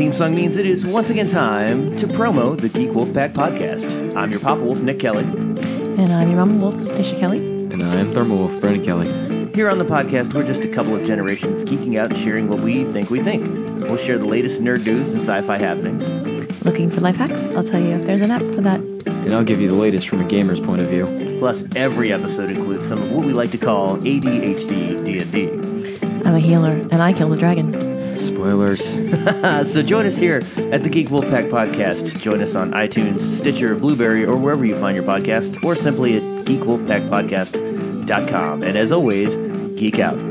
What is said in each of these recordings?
theme song means it is once again time to promo the Geek Wolf Pack podcast. I'm your Papa Wolf, Nick Kelly. And I'm your Mama Wolf, Stacia Kelly. And I'm Thermal Wolf, Brandon Kelly. Here on the podcast, we're just a couple of generations geeking out and sharing what we think we think. We'll share the latest nerd news and sci fi happenings. Looking for life hacks? I'll tell you if there's an app for that. And I'll give you the latest from a gamer's point of view. Plus, every episode includes some of what we like to call ADHD D&D. I'm a healer, and I killed a dragon. Spoilers. so join us here at the Geek Wolfpack Podcast. Join us on iTunes, Stitcher, Blubrry, or wherever you find your podcasts, or simply at geekwolfpackpodcast.com. And as always, geek out.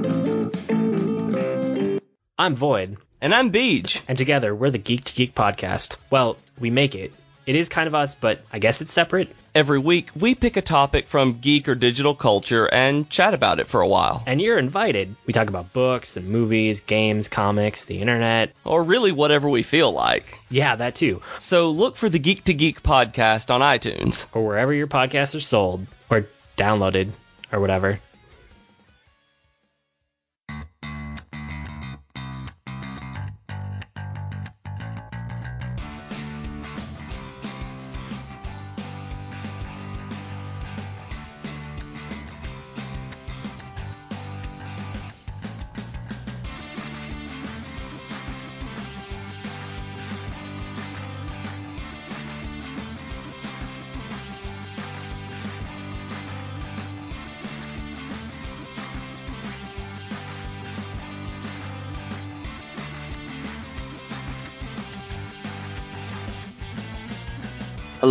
I'm Void. And I'm Beej. And together, we're the Geek to Geek podcast. Well, we make it. It is kind of us, but I guess it's separate. Every week, we pick a topic from geek or digital culture and chat about it for a while. And you're invited. We talk about books and movies, games, comics, the internet. Or really whatever we feel like. Yeah, that too. So look for the Geek to Geek podcast on iTunes. Or wherever your podcasts are sold, or downloaded, or whatever.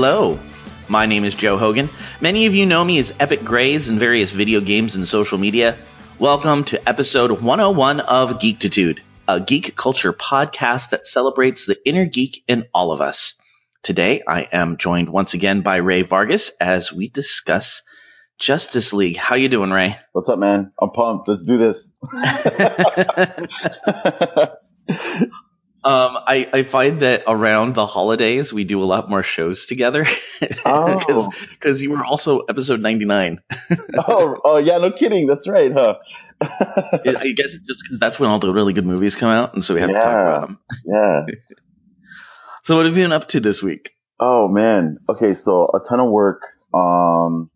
Hello, my name is Joe Hogan. Many of you know me as Epic Grays in various video games and social media. Welcome to episode 101 of Geektitude, a geek culture podcast that celebrates the inner geek in all of us. Today, I am joined once again by Ray Vargas as we discuss Justice League. How you doing, Ray? What's up, man? I'm pumped. Let's do this. Um, I, I find that around the holidays we do a lot more shows together. Oh, because you were also episode ninety nine. oh, oh, yeah, no kidding. That's right, huh? I guess just because that's when all the really good movies come out, and so we have to talk about them. yeah. So what have you been up to this week? Oh man. Okay, so a ton of work. Um,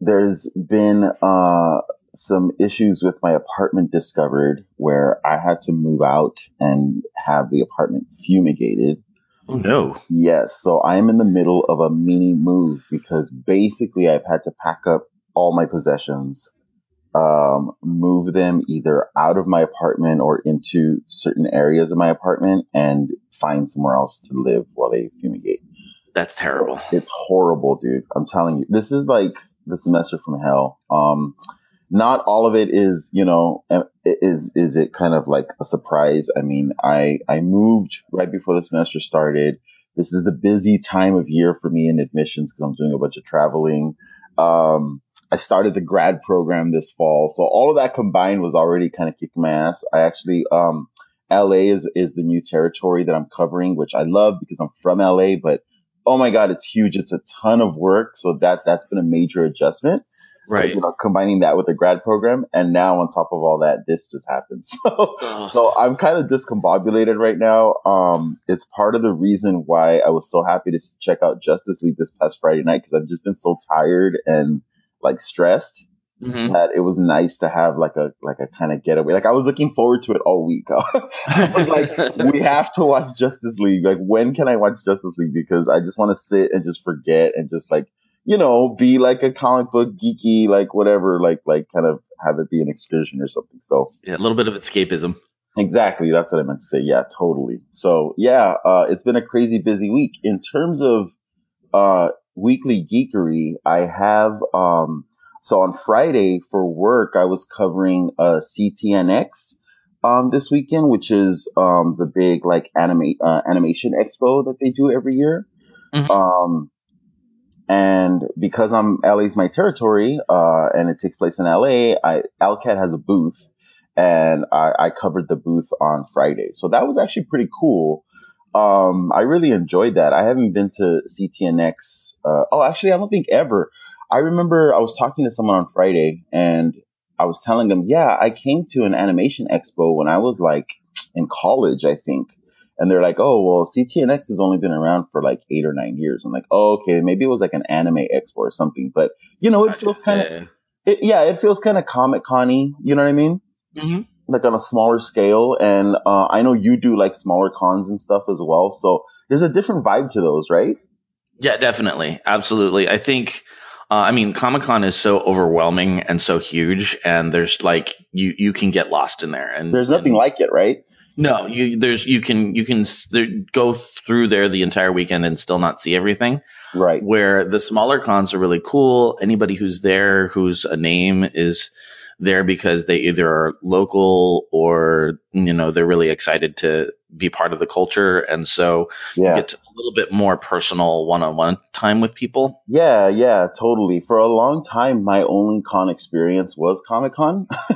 there's been uh some issues with my apartment discovered where I had to move out and have the apartment fumigated. Oh no! Yes, so I'm in the middle of a mini move because basically I've had to pack up all my possessions, um, move them either out of my apartment or into certain areas of my apartment and find somewhere else to live while they fumigate. That's terrible. It's horrible, dude. I'm telling you. This is like the semester from hell. Um, not all of it is, you know, uh, is is it kind of like a surprise? I mean, I I moved right before the semester started. This is the busy time of year for me in admissions because I'm doing a bunch of traveling. Um, I started the grad program this fall, so all of that combined was already kind of kicking my ass. I actually, um, LA is is the new territory that I'm covering, which I love because I'm from LA, but oh my god, it's huge. It's a ton of work, so that that's been a major adjustment. Right. You know, combining that with the grad program, and now on top of all that, this just happened. So, Ugh. so I'm kind of discombobulated right now. Um, it's part of the reason why I was so happy to check out Justice League this past Friday night because I've just been so tired and like stressed Mhm. that it was nice to have like a like a kind of getaway. Like I was looking forward to it all week. I was like, we have to watch Justice League. Like, when can I watch Justice League? Because I just want to sit and just forget and just like, you know, be like a comic book geeky, like whatever, like like kind of have it be an excursion or something. So yeah, a little bit of escapism. exactly, that's what I meant to say. Yeah, totally. So yeah, uh, it's been a crazy busy week in terms of uh weekly geekery. I have um so on Friday for work, I was covering uh, CTNX um, this weekend, which is um, the big like anime uh, animation expo that they do every year. Mhm. Um, and because I'm LA's my territory, uh, and it takes place in LA, I LCAD has a booth, and I, I covered the booth on Friday. So that was actually pretty cool. Um, I really enjoyed that. I haven't been to CTNX. Uh, oh, actually, I don't think ever. I remember I was talking to someone on Friday and I was telling them, yeah, I came to an animation expo when I was like in college, I think. And they're like, oh, well, CTNX has only been around for like eight or nine years. I'm like, oh, okay, maybe it was like an anime expo or something, but you know, it feels kind of, Yeah. it, yeah, it feels kind of Comic Con-y. You know what I mean? Mhm. Like on a smaller scale. And, uh, I know you do like smaller cons and stuff as well. So there's a different vibe to those, right? Yeah, definitely. Absolutely. I think, uh, I mean, Comic Con is so overwhelming and so huge, and there's like, you, you can get lost in there. And There's nothing and- like it, right? No, you, there's, you can, you can s- there, go through there the entire weekend and still not see everything. Right. Where the smaller cons are really cool. Anybody who's there, who's a name is there because they either are local or, you know, they're really excited to be part of the culture. And so Yeah. get a little bit more personal one-on-one time with people. Yeah, yeah, totally. For a long time, my only con experience was Comic Con.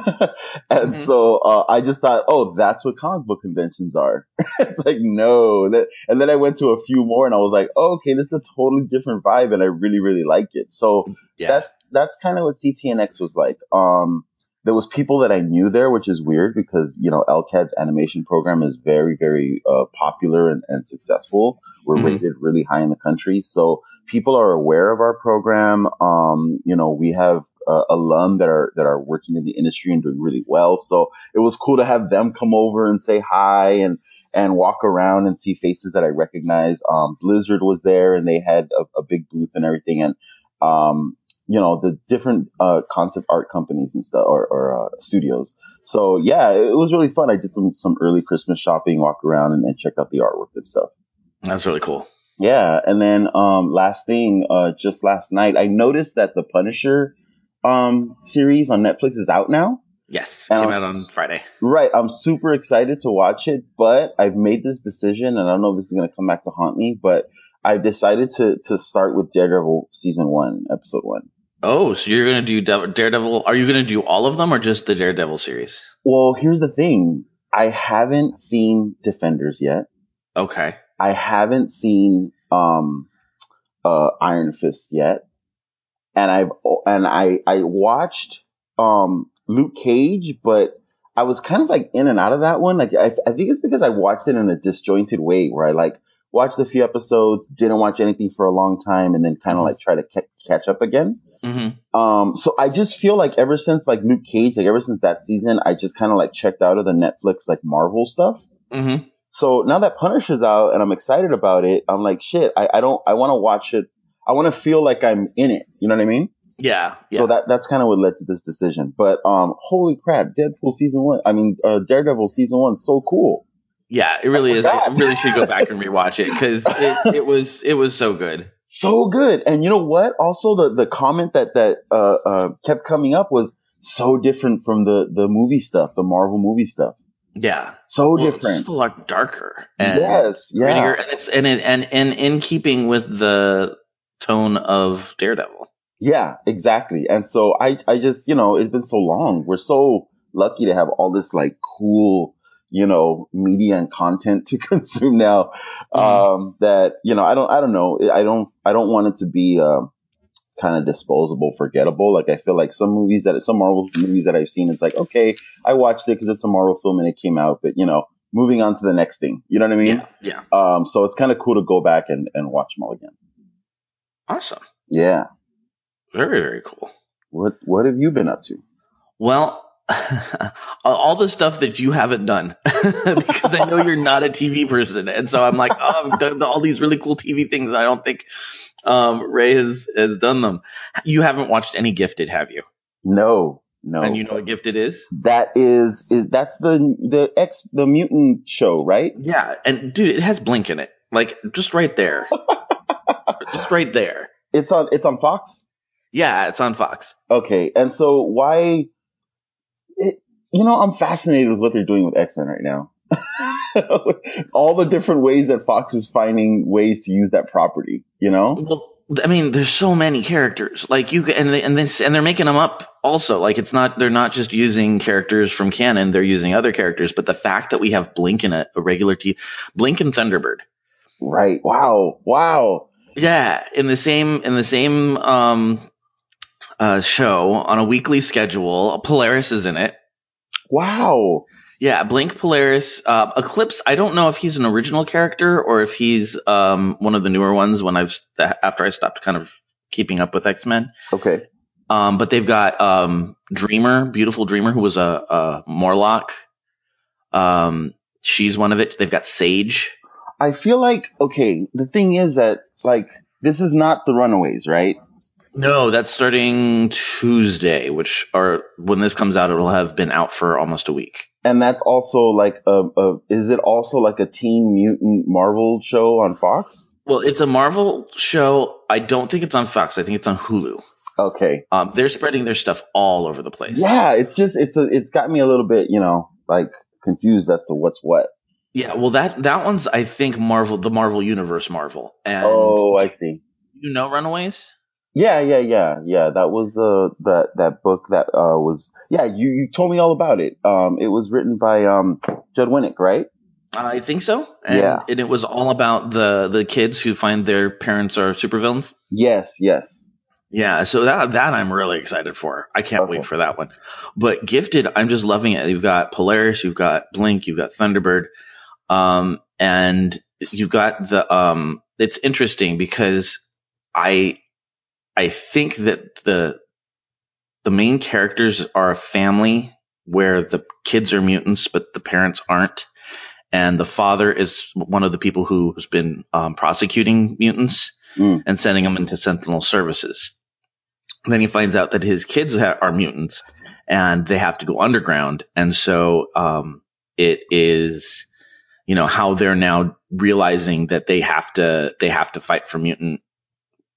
and Mhm. so uh, I just thought, oh, that's what comic book conventions are. it's like, no. That, and then I went to a few more and I was like, oh, okay, this is a totally different vibe and I really, really like it. So Yeah. that's, that's kind of what CTNX was like. Um, there was people that I knew there, which is weird because, you know, LCAD's animation program is very, very, uh, popular and, and successful. We're Mhm. rated really high in the country. So people are aware of our program. Um, you know, we have, uh, alum that are, that are working in the industry and doing really well. So it was cool to have them come over and say hi and, and walk around and see faces that I recognize. Um, Blizzard was there and they had a, a big booth and everything. And, um, you know, the different, uh, concept art companies and stuff or, or, uh, studios. So yeah, it was really fun. I did some, some early Christmas shopping, walked around and, and checked out the artwork and stuff. That's really cool. Yeah, and then um last thing, uh just last night I noticed that the Punisher um series on Netflix is out now. Yes. And Came was- out on Friday. Right, I'm super excited to watch it, but I've made this decision and I don't know if this is going to come back to haunt me, but I've decided to to start with Daredevil season 1, episode 1. Oh, so you're gonna do Daredevil? Are you gonna do all of them or just the Daredevil series? Well, here's the thing. I haven't seen Defenders yet. Okay. I haven't seen um uh Iron Fist yet. And I've and I I watched um Luke Cage, but I was kind of like in and out of that one. Like I, I think it's because I watched it in a disjointed way where I like watched a few episodes, didn't watch anything for a long time and then kind of Mhm. like try to ca- catch up again. Mm-hmm. Um, so I just feel like ever since like Luke Cage, like ever since that season, I just kind of like checked out of the Netflix like Marvel stuff. Mm-hmm. So now that Punisher's out and I'm excited about it, I'm like, shit, I, I don't, I want to watch it. I want to feel like I'm in it. You know what I mean? Yeah. Yeah. So that, that's kind of what led to this decision. But, um, holy crap, Deadpool season one, I mean, uh, Daredevil season one, so cool. Yeah. It really is. I really should go back and rewatch it because it, it was it was so good. So good. And you know what? Also the, the comment that, that, uh, uh, kept coming up was so different from the, the movie stuff, the Marvel movie stuff. Yeah. So Well, different. It's a lot darker. And yes. Yeah. grittier, and it's and, it, and and in keeping with the tone of Daredevil. Yeah, exactly. And so I, I just, you know, it's been so long. We're so lucky to have all this like cool, you know, media and content to consume now. Um, that, you know, I don't, I don't know. I don't, I don't want it to be, um, kind of disposable, forgettable. Like I feel like some movies that, some Marvel movies that I've seen, it's like, okay, I watched it because it's a Marvel film and it came out, but you know, moving on to the next thing. You know what I mean? Yeah. Yeah. Um, so it's kind of cool to go back and, and watch them all again. Awesome. Yeah. Very very cool. What, what have you been up to? Well, all the stuff that you haven't done, because I know you're not a TV person, and so I'm like, oh, I've done all these really cool TV things, I don't think um, Ray has has done them. You haven't watched any Gifted, have you? No, no. And you know what Gifted is? that is, is that's the the X the mutant show, right? Yeah, and dude, it has Blink in it, like just right there, just right there. It's on it's on Fox. Yeah, it's on Fox. Okay, and so why? You know, I'm fascinated with what they're doing with X Men right now. All the different ways that Fox is finding ways to use that property. You know? Well, I mean, there's so many characters. Like you, and they, and this, and they're making them up also. Like it's not, they're not just using characters from canon. They're using other characters. But the fact that we have Blink in a, a regular T, Blink and Thunderbird. Right. Wow. Wow. Yeah, in the same, in the same, um, uh, show on a weekly schedule. Polaris is in it. Wow. Yeah, Blink Polaris, uh, Eclipse. I don't know if he's an original character or if he's um, one of the newer ones. When I've after I stopped kind of keeping up with X Men. Okay. Um, but they've got um, Dreamer, beautiful Dreamer, who was a, a Morlock. Um, she's one of it. They've got Sage. I feel like okay. The thing is that like this is not the Runaways, right? No, that's starting Tuesday, which are when this comes out, it'll have been out for almost a week. And that's also like a, a is it also like a Teen Mutant Marvel show on Fox? Well, it's a Marvel show. I don't think it's on Fox. I think it's on Hulu. Okay. Um, they're spreading their stuff all over the place. Yeah, it's just it's a it's got me a little bit, you know, like confused as to what's what. Yeah, well that that one's I think Marvel the Marvel Universe Marvel. And oh, I see. You know Runaways? Yeah, yeah, yeah, yeah. That was the that that book that uh was yeah. You you told me all about it. Um, it was written by um Judd Winick, right? I think so. And, Yeah. and it was all about the the kids who find their parents are supervillains. Yes, yes. Yeah, so that that I'm really excited for. I can't Okay. wait for that one. But Gifted, I'm just loving it. You've got Polaris, you've got Blink, you've got Thunderbird, um, and you've got the um. It's interesting because I I think that the the main characters are a family where the kids are mutants, but the parents aren't. And the father is one of the people who's been um, prosecuting mutants Mm. and sending them into Sentinel services. Then he finds out that his kids ha- are mutants and they have to go underground. And so um, it is, you know, how they're now realizing that they have to they have to fight for mutant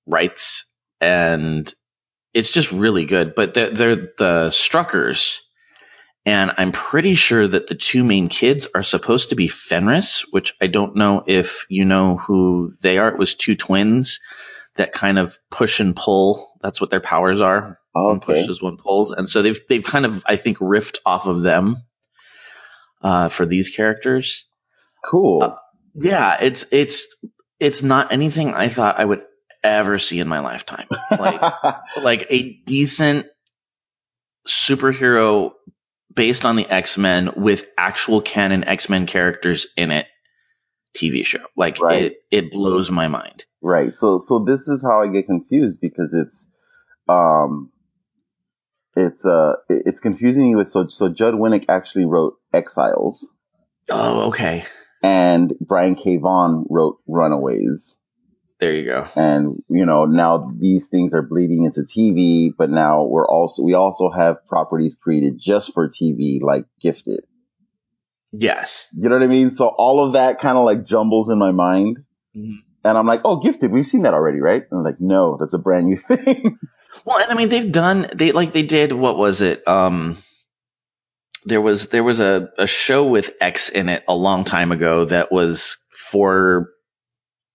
rights, and it's just really good. But they're, they're the Struckers, and I'm pretty sure that the two main kids are supposed to be Fenris, which I don't know if you know who they are. It was two twins that kind of push and pull. That's what their powers are. One pushes, one pulls, and so they've they've kind of I think riffed off of them uh, for these characters. Cool. Uh, Yeah, it's it's it's not anything I thought I would ever see in my lifetime. Like like a decent superhero based on the X-Men with actual canon X-Men characters in it TV show. Like Right. it it blows my mind. right. So so this is how I get confused because it's um it's uh it's confusing me with so so Judd Winick actually wrote Exiles Oh, okay. and Brian K. Vaughan wrote Runaways. There you go. and you know now these things are bleeding into TV, but now we're also we also have properties created just for TV like Gifted. Yes. You know what I mean? So all of that kind of like jumbles in my mind, Mhm. and I'm like, oh, Gifted, we've seen that already, right? And I'm like, no, that's a brand new thing. Well, and I mean they've done they like they did what was it? Um there was there was a, a show with X in it a long time ago that was for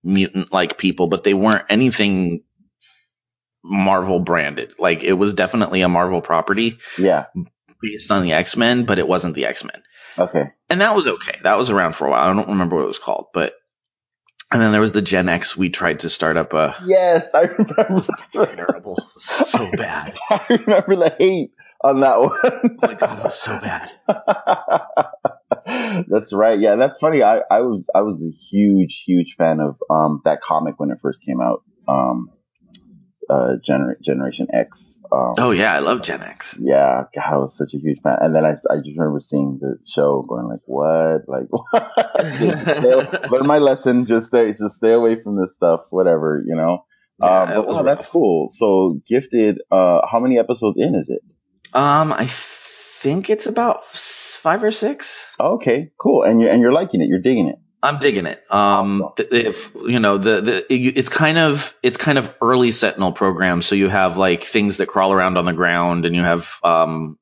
mutant like people, but they weren't anything Marvel branded. Like it was definitely a Marvel property yeah. based on the X Men, but it wasn't the X Men. Okay. And that was okay. That was around for a while. I don't remember what it was called, but and then there was the Gen X. We tried to start up a Yes, I remember. terrible, so bad. I remember the hate on that one. Oh my god, it was so bad. that's right. Yeah, that's funny. I, I was I was a huge huge fan of um that comic when it first came out. Um, uh, Gener- Generation X. Um, Oh yeah, I love Gen X. yeah, God, I was such a huge fan. And then I, I just remember seeing the show, going like, "What? Like, learn my lesson. Just stay, just stay away from this stuff. Whatever, you know." Yeah, um, but, wow, that's cool. So, gifted. Uh, how many episodes in is it? Um, I think it's about five or six. Okay, cool. And you're and you're liking it. You're digging it. I'm digging it. Um, Awesome. if you know the the it- it's kind of it's kind of early Sentinel program. So you have like things that crawl around on the ground, and you have um,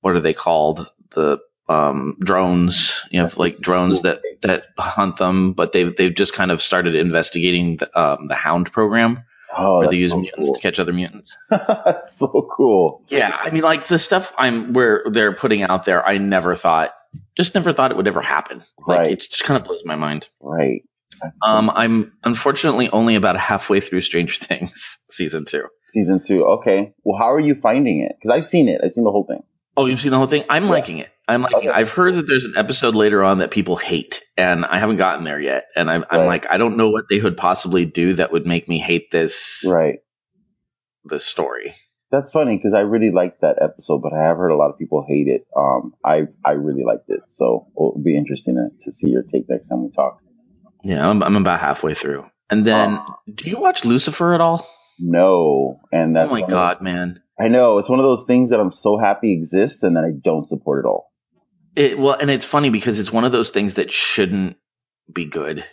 what are they called? The um drones. You have like drones that that hunt them, but they've they've just kind of started investigating the um the Hound program, Oh, where they use so mutants cool. to catch other mutants. that's so cool. Yeah, I mean, like the stuff I'm where they're putting out there, I never thought, just never thought it would ever happen. Like Right. it just kind of blows my mind. Right. That's so- Um, I'm unfortunately only about halfway through Stranger Things season two. season two. Okay. Well, how are you finding it? Because I've seen it. I've seen the whole thing. Oh, you've seen the whole thing? I'm Yeah. liking it. I'm like. I've heard that there's an episode later on that people hate, and I haven't gotten there yet. And I'm, I'm like, I don't know what they would possibly do that would make me hate this Right. this story. That's funny because I really liked that episode, but I have heard a lot of people hate it. Um, I I really liked it, so it'll be interesting to, to see your take next time we talk. Yeah, I'm, I'm about halfway through. And then, Oh. do you watch Lucifer at all? No, and that's oh my one of- god, man! I know it's one of those things that I'm so happy exists, and then I don't support at all. It well, and it's funny because it's one of those things that shouldn't be good.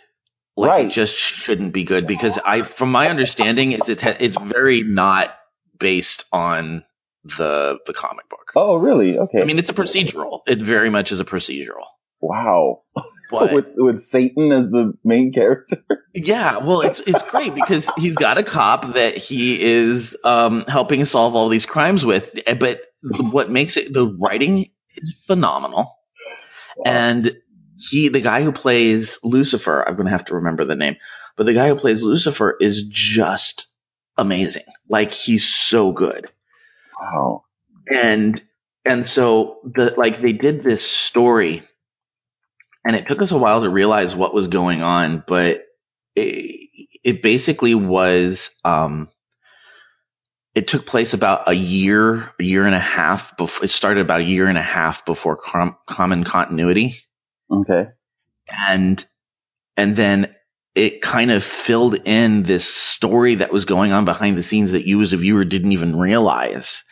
Like Right. it just shouldn't be good because I, from my understanding, is it's it's very not based on the the comic book. Oh, really? Okay. I mean, it's a procedural. It very much is a procedural. wow. But with with Satan as the main character. yeah, well, it's it's great because he's got a cop that he is um, helping solve all these crimes with. But what makes it the writing is phenomenal, and he the guy who plays Lucifer. I'm gonna have to remember the name, but the guy who plays Lucifer is just amazing. Like he's so good. Wow. and and so the like they did this story and it took us a while to realize what was going on but it, it basically was um it took place about a year a year and a half before it started about a year and a half before com- common continuity Okay. and and then it kind of filled in this story that was going on behind the scenes that you as a viewer didn't even realize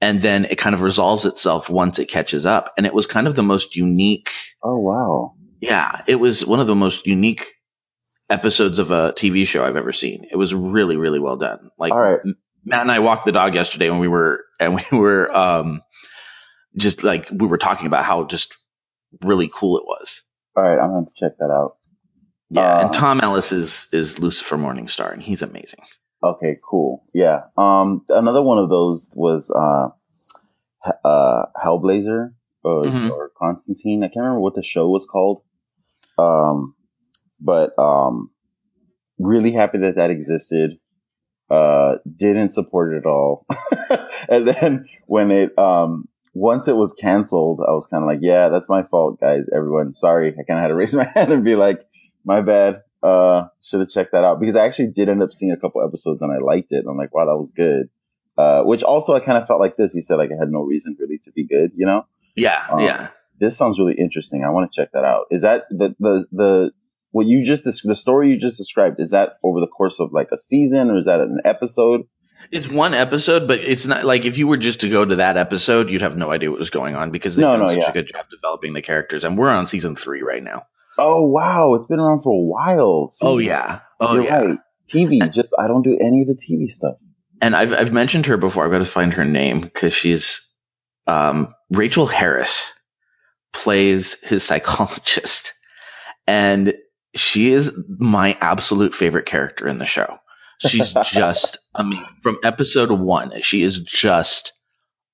and then it kind of resolves itself once it catches up and it was kind of the most unique Oh wow. yeah it was one of the most unique episodes of a tv show i've ever seen it was really really well done like All right. Matt and i walked the dog yesterday when we were and we were um just like we were talking about how just really cool it was All right. I'm gonna check that out. yeah, Uh, and Tom Ellis is is Lucifer Morningstar, and he's amazing. Okay. Cool. Yeah. Um. Another one of those was uh, uh, Hellblazer or, Mhm. or Constantine. I can't remember what the show was called. Um, but um, really happy that that existed. Uh, didn't support it at all. and then when it um once it was canceled, I was kind of like, yeah, that's my fault, guys. Everyone, sorry. I kind of had to raise my hand and be like, my bad. Uh, should have checked that out because I actually did end up seeing a couple episodes and I liked it. I'm like, wow, that was good. Uh, which also I kind of felt like this. You said like I had no reason really to be good, you know? Yeah, Um, yeah. This sounds really interesting. I want to check that out. Is that the, the, the, what you just, the story you just described, is that over the course of like a season or is that an episode? It's one episode, but it's not like if you were just to go to that episode, you'd have no idea what was going on because they've No, done no, such yeah. a good job developing the characters, and we're on season three right now. Oh, wow. It's been around for a while. See, Oh yeah, oh You're yeah. right. TV, just, I don't do any of the TV stuff. And I've I've mentioned her before. I've got to find her name because she's um, Rachel Harris plays his psychologist, and she is my absolute favorite character in the show. She's just amazing. From episode one, she is just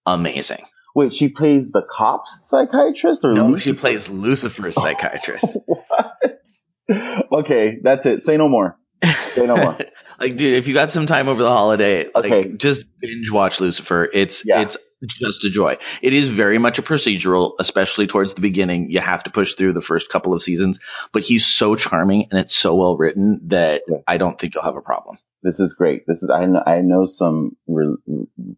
amazing. Wait, she plays the cops psychiatrist or No, Lucifer? she plays Lucifer's oh, psychiatrist. what? Okay, that's it. Say no more. Say no more. like, dude, if you got some time over the holiday, like, Okay. just binge watch Lucifer. It's Yeah. it's just a joy. It is very much a procedural, especially towards the beginning. You have to push through the first couple of seasons, but he's so charming and it's so well written that Yeah. I don't think you'll have a problem. This is great. This is I know I know some re-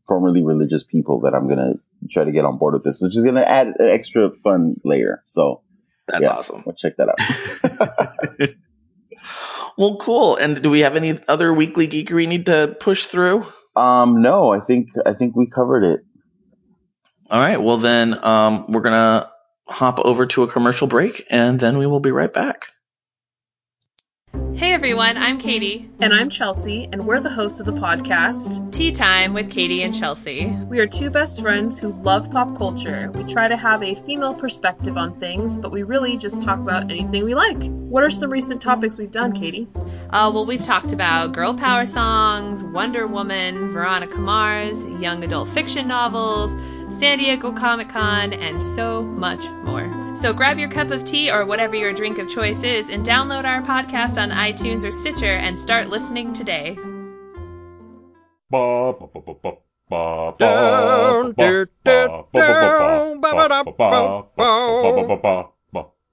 formerly religious people that I'm gonna try to get on board with this, which is gonna add an extra fun layer. So That's Yeah. awesome. we'll check that out. Well, cool. And do we have any other weekly geeker we need to push through? um, no, I think I think we covered it. All right. Well, then um, we're gonna hop over to a commercial break, and then we will be right back. Hey everyone, I'm Katie. And I'm Chelsea, and we're the hosts of the podcast. Tea Time with Katie and Chelsea. We are two best friends who love pop culture. We try to have a female perspective on things, but we really just talk about anything we like. What are some recent topics we've done, Katie? Uh, well, we've talked about girl power songs, Wonder Woman, Veronica Mars, young adult fiction novels, San Diego Comic Con, and so much more. So grab your cup of tea or whatever your drink of choice is and download our podcast on iTunes or Stitcher and start listening today. Ba, ba, ba, ba, ba,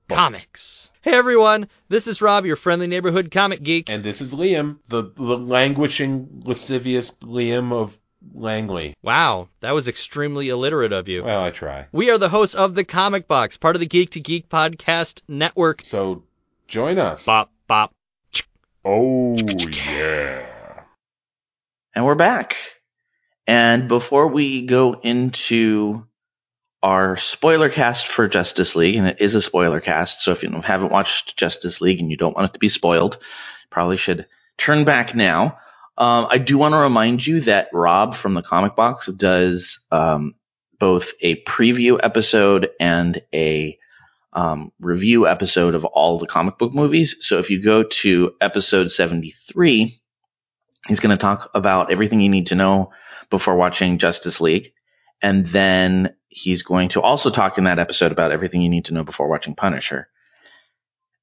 Comics. Hey everyone, this is Rob, your friendly neighborhood comic geek. And this is Liam, the, the languishing, lascivious Liam of Langley. Wow, that was extremely illiterate of you. Well, I try. We are the hosts of The Comic Box, part of the Geek to Geek podcast network. So join us. Bop, bop. Oh, yeah. And we're back. And before we go into our spoiler cast for Justice League, and it is a spoiler cast, so if you haven't watched Justice League and you don't want it to be spoiled, probably should turn back now. Um, I do want to remind you that Rob from the Comic Box does um, both a preview episode and a um, review episode of all the comic book movies. So if you go to episode 73, he's going to talk about everything you need to know before watching Justice League. And then he's going to also talk in that episode about everything you need to know before watching Punisher.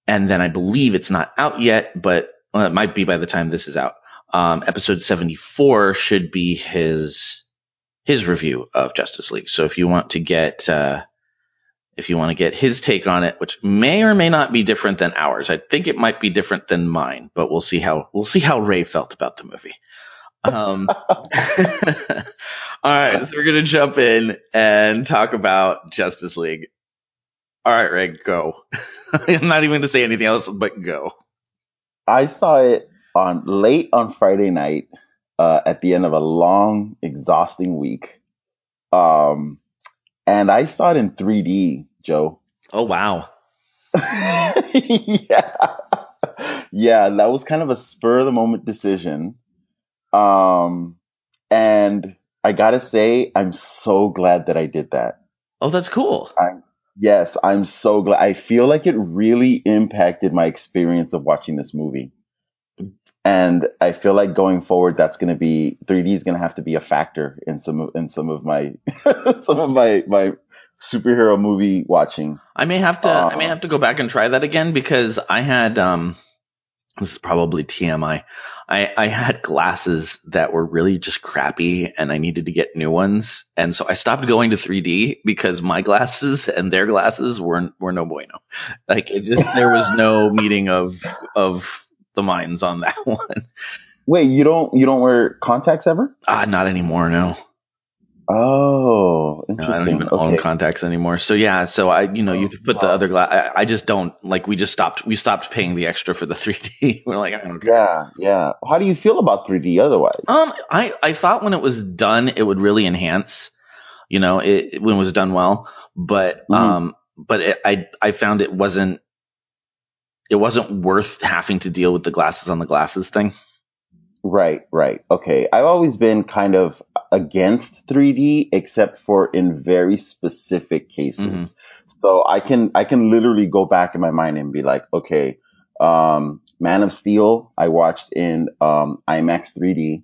And then I believe it's not out yet, but well, it might be by the time this is out. Um, episode 74 should be his, his review of Justice League. So if you want to get, uh, if you want to get his take on it, which may or may not be different than ours. I think it might be different than mine, but we'll see how, we'll see how Ray felt about the movie. Um, all right, so we're gonna jump in and talk about Justice League. All right, Ray, go. I'm not even gonna say anything else, but go. I saw it on late on Friday night uh, at the end of a long, exhausting week, um, and I saw it in 3D, Joe. Oh wow! yeah, yeah, that was kind of a spur of the moment decision. Um, and I gotta say, I'm so glad that I did that. Oh, that's cool. I'm, yes, I'm so glad. I feel like it really impacted my experience of watching this movie. And I feel like going forward, that's going to be 3D is going to have to be a factor in some of, in some of my some of my my superhero movie watching. I may have to uh, I may have to go back and try that again because I had um this is probably TMI. I, I had glasses that were really just crappy and I needed to get new ones. And so I stopped going to 3D because my glasses and their glasses were, were no bueno. Like it just, there was no meeting of, of the minds on that one. Wait, you don't, you don't wear contacts ever? Ah, uh, not anymore. No. Oh, interesting. No, I don't even okay. own contacts anymore. So yeah, so I, you know, you put wow. the other glass. I, I, just don't like. We just stopped. We stopped paying the extra for the 3D. We're like, I don't care. Yeah, yeah. How do you feel about 3D otherwise? Um, I I thought when it was done, it would really enhance. You know, it when it was done well, but mm-hmm. um, but it, I I found it wasn't. It wasn't worth having to deal with the glasses on the glasses thing. Right, right. Okay. I've always been kind of against 3D except for in very specific cases. Mm-hmm. So I can I can literally go back in my mind and be like, okay, um, Man of Steel I watched in um, IMAX 3D.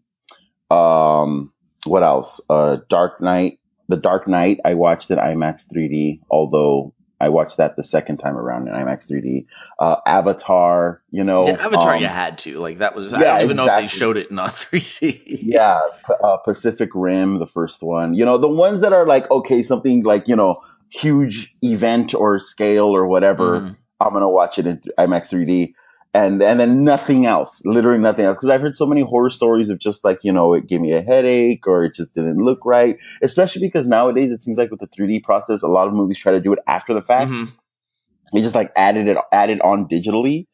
Um, what else? Uh, Dark Knight, The Dark Knight I watched in IMAX 3D, although I watched that the second time around in IMAX 3D. Uh, Avatar, you know, yeah, Avatar, um, you had to like that was. Yeah, I don't even exactly. know if they showed it in 3D. yeah, uh, Pacific Rim, the first one. You know, the ones that are like okay, something like you know, huge event or scale or whatever. Mm. I'm gonna watch it in IMAX 3D and and then nothing else, literally nothing else. Because I've heard so many horror stories of just like you know it gave me a headache or it just didn't look right. Especially because nowadays it seems like with the 3D process, a lot of movies try to do it after the fact. Mm-hmm. They just like added it added on digitally,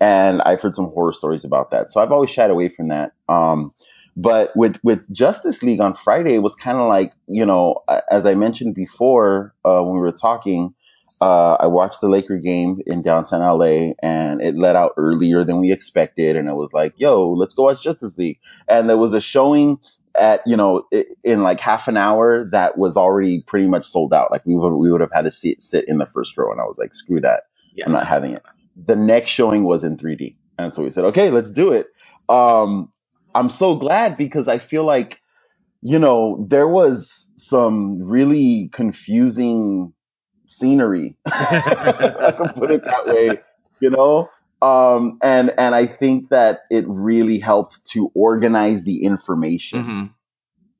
and I've heard some horror stories about that. So I've always shied away from that. Um, but with with Justice League on Friday, it was kind of like you know as I mentioned before uh, when we were talking uh, I watched the Laker game in downtown LA and it let out earlier than we expected. And it was like, yo, let's go watch Justice League. And there was a showing at, you know, in like half an hour that was already pretty much sold out. Like we would, we would have had to sit, sit in the first row. And I was like, screw that. Yeah. I'm not having it. The next showing was in 3D. And so we said, okay, let's do it. Um, I'm so glad because I feel like, you know, there was some really confusing scenery. I can put it that way, you know? Um, and, and I think that it really helped to organize the information. Mm-hmm.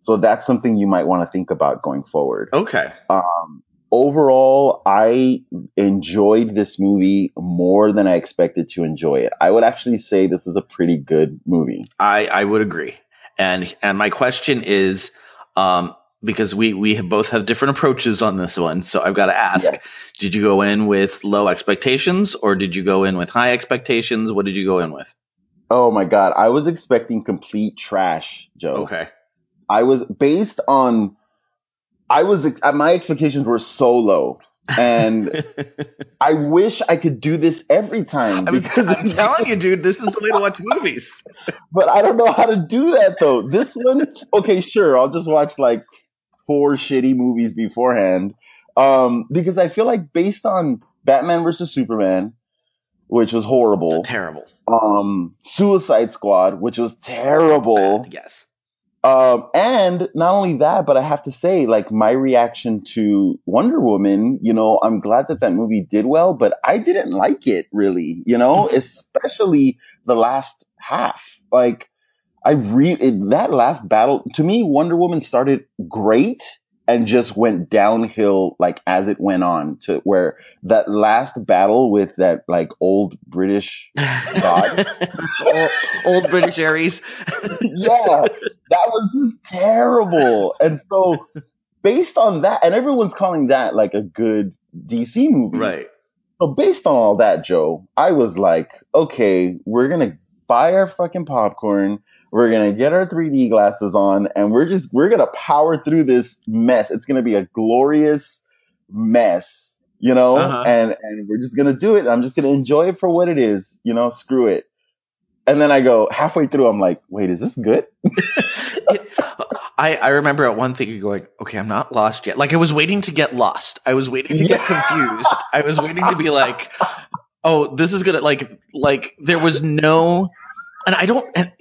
So that's something you might want to think about going forward. Okay. Um, overall, I enjoyed this movie more than I expected to enjoy it. I would actually say this was a pretty good movie. I, I would agree. And and my question is, um, because we we have both have different approaches on this one, so I've got to ask: Yes. Did you go in with low expectations, or did you go in with high expectations? What did you go in with? Oh my god, I was expecting complete trash, Joe. Okay. I was based on I was my expectations were so low. And I wish I could do this every time I'm, because I'm telling you, dude, this is the way to watch movies. but I don't know how to do that though. This one, okay, sure, I'll just watch like four shitty movies beforehand. Um, because I feel like based on Batman versus Superman, which was horrible, Terrible. um, Suicide Squad, which was terrible, Yes. um, and not only that, but I have to say, like my reaction to Wonder Woman, you know, I'm glad that that movie did well, but I didn't like it really, you know, especially the last half. Like I re it, that last battle to me, Wonder Woman started great and just went downhill like as it went on to where that last battle with that like old British god old, old British Ares. yeah, that was just terrible. And so, based on that, and everyone's calling that like a good DC movie. Right. So, based on all that, Joe, I was like, okay, we're to buy our fucking popcorn. We're going to get our 3D glasses on and we're just, we're going to power through this mess. It's going to be a glorious mess, you know, Uh-huh. and, and we're just going to do it. I'm just going to enjoy it for what it is, you know, screw it. And then I go halfway through, I'm like, wait, is this good? I, I remember at one thing going, okay, I'm not lost yet. Like I was waiting to get lost. I was waiting to get confused. I was waiting to be like, oh, this is gonna like like there was no, and I don't. And,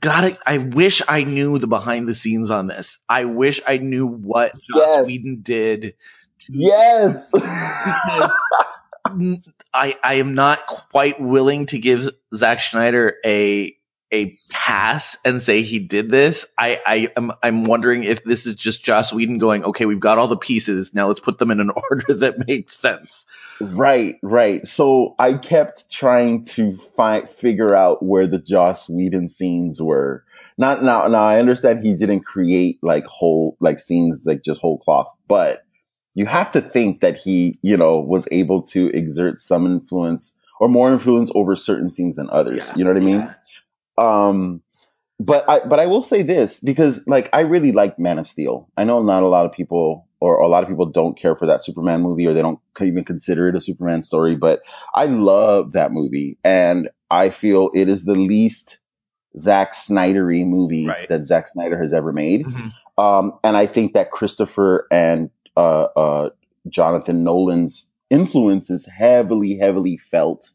gotta. I wish I knew the behind the scenes on this. I wish I knew what Joss Yes. Whedon did. Yes. I I am not quite willing to give Zack Snyder a a pass and say he did this. I I am I'm wondering if this is just Joss Whedon going, okay, we've got all the pieces. Now let's put them in an order that makes sense. Right, right. So I kept trying to find figure out where the Joss Whedon scenes were. Not now. Now I understand he didn't create like whole like scenes like just whole cloth, but you have to think that he, you know, was able to exert some influence or more influence over certain scenes than others. Yeah, you know what I mean? yeah. Um, but I but I will say this because like I really like Man of Steel. I know not a lot of people or a lot of people don't care for that Superman movie or they don't even consider it a Superman story, but I love that movie and I feel it is the least Zack Snydery movie Right. that Zack Snyder has ever made. Mhm. Um, and I think that Christopher and uh, uh, Jonathan Nolan's influence is heavily, heavily felt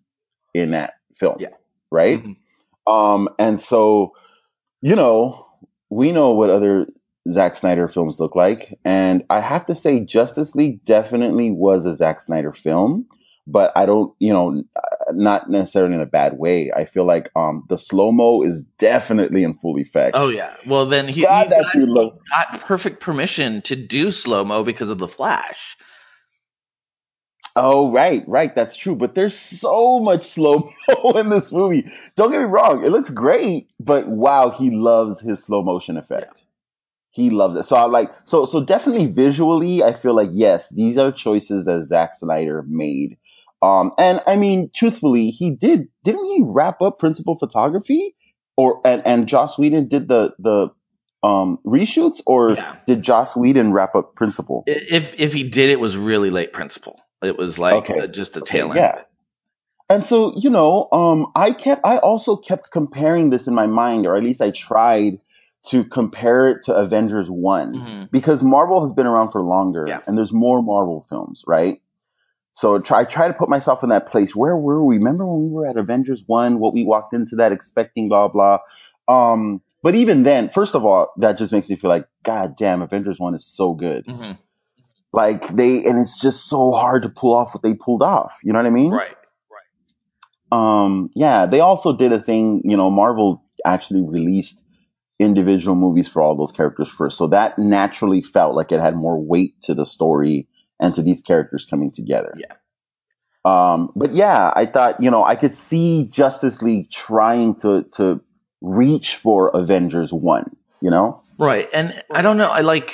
in that film. Yeah. Right. Mhm. Um, and so, you know, we know what other Zack Snyder films look like. And I have to say, Justice League definitely was a Zack Snyder film, but I don't, you know, not necessarily in a bad way. I feel like um, the slow mo is definitely in full effect. Oh yeah. Well then he, God, he that got, looks. got perfect permission to do slow mo because of the Flash. Oh, right, right. That's true. But there's so much slow mo in this movie. Don't get me wrong. It looks great, but wow, he loves his slow motion effect. He loves it. So I like, so, so definitely visually, I feel like, yes, these are choices that Zack Snyder made. Um, and I mean, truthfully, he did, didn't he wrap up principal photography or, and, and Joss Whedon did the, the, um, reshoots or Yeah. did Joss Whedon wrap up principal? If if he did, it was really late principal. It was like Okay. uh, just the Okay, tail end. yeah. And so, you know, um, I kept, I also kept comparing this in my mind, or at least I tried to compare it to Avengers One Mhm. because Marvel has been around for longer, Yeah. and there's more Marvel films, right? So try, I try to put myself in that place. Where were we? Remember when we were at Avengers One? What we walked into that expecting, blah blah. Um, but even then, first of all, that just makes me feel like, God damn, Avengers One is so good. Mhm. Like they, and it's just so hard to pull off what they pulled off. You know what I mean? Right. Right. Um yeah they also did a thing you know marvel actually released individual movies for all those characters first. So that naturally felt like it had more weight to the story and to these characters coming together. Yeah. Um, but yeah, I thought, you know, I could see Justice League trying to, to reach for Avengers 1, you know? Right. And I don't know. I like.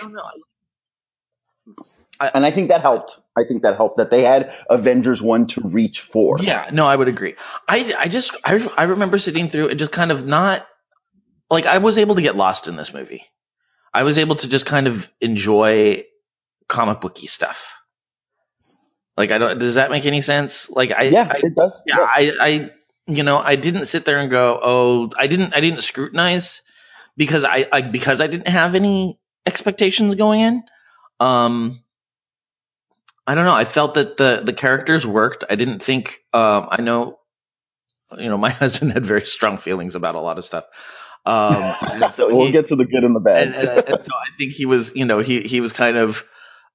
And I think that helped. I think that helped that they had Avengers 1 to reach for. Yeah, no, I would agree. I, I just I, I remember sitting through and just kind of not like I was able to get lost in this movie. I was able to just kind of enjoy comic booky stuff. Like I don't does that make any sense? Like I Yeah, I, it does. yeah, yes. I I you know, I didn't sit there and go, "Oh, I didn't I didn't scrutinize because I, I because I didn't have any expectations going in." Um I don't know. I felt that the the characters worked. I didn't think. Um, I know, you know, my husband had very strong feelings about a lot of stuff. Um, so we'll he- get to the good and the bad. and, and, and so I think he was, you know, he he was kind of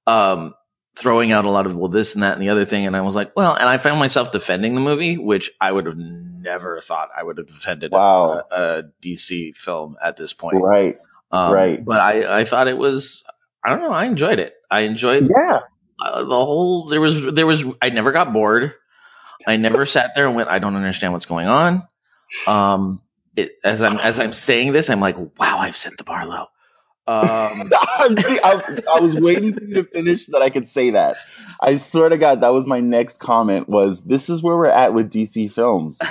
um, throwing out a lot of well, this and that and the other thing, and I was like, well, and I found myself defending the movie, which I would have never thought I would have defended Wow. a, a DC film at this point. right. Um, right. But I I thought it was. I don't know. I enjoyed it. I enjoyed Yeah. Uh, the whole there was there was I never got bored. I never sat there and went I don't understand what's going on. Um it, as I'm as I'm saying this I'm like wow I've set the bar low. Um I, I was waiting for you to finish so that I could say that. I swear to God, that was my next comment. Was this is where we're at with DC films?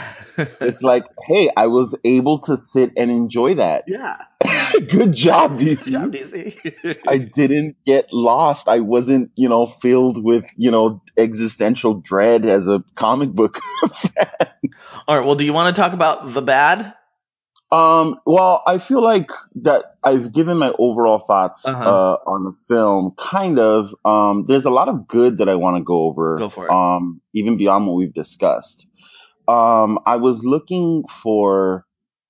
It's like, hey, I was able to sit and enjoy that. yeah. Good job, DC. Good job, DC. I didn't get lost. I wasn't, you know, filled with, you know, existential dread as a comic book fan. All right, well do you want to talk about the bad? Um, well, I feel like that I've given my overall thoughts Uh-huh. uh, on the film. Kind of. Um, there's a lot of good that I want to go over. Go for it. Um, even beyond what we've discussed. Um, I was looking for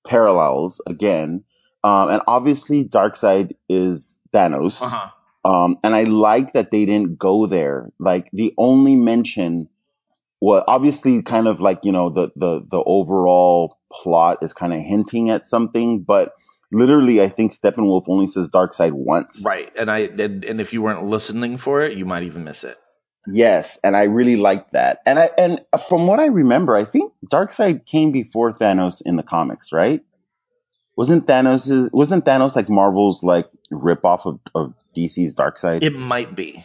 parallels again, um, and obviously, Darkseid is Thanos. Uh-huh. Um, and I like that they didn't go there. Like the only mention, well, obviously, kind of like you know the the the overall plot is kind of hinting at something, but literally, I think Steppenwolf only says Darkseid once. Right. And I and, and if you weren't listening for it, you might even miss it. Yes, and I really liked that. And I and from what I remember, I think Darkseid came before Thanos in the comics, right? Wasn't Thanos wasn't Thanos like Marvel's like ripoff of, of DC's Side? It might be.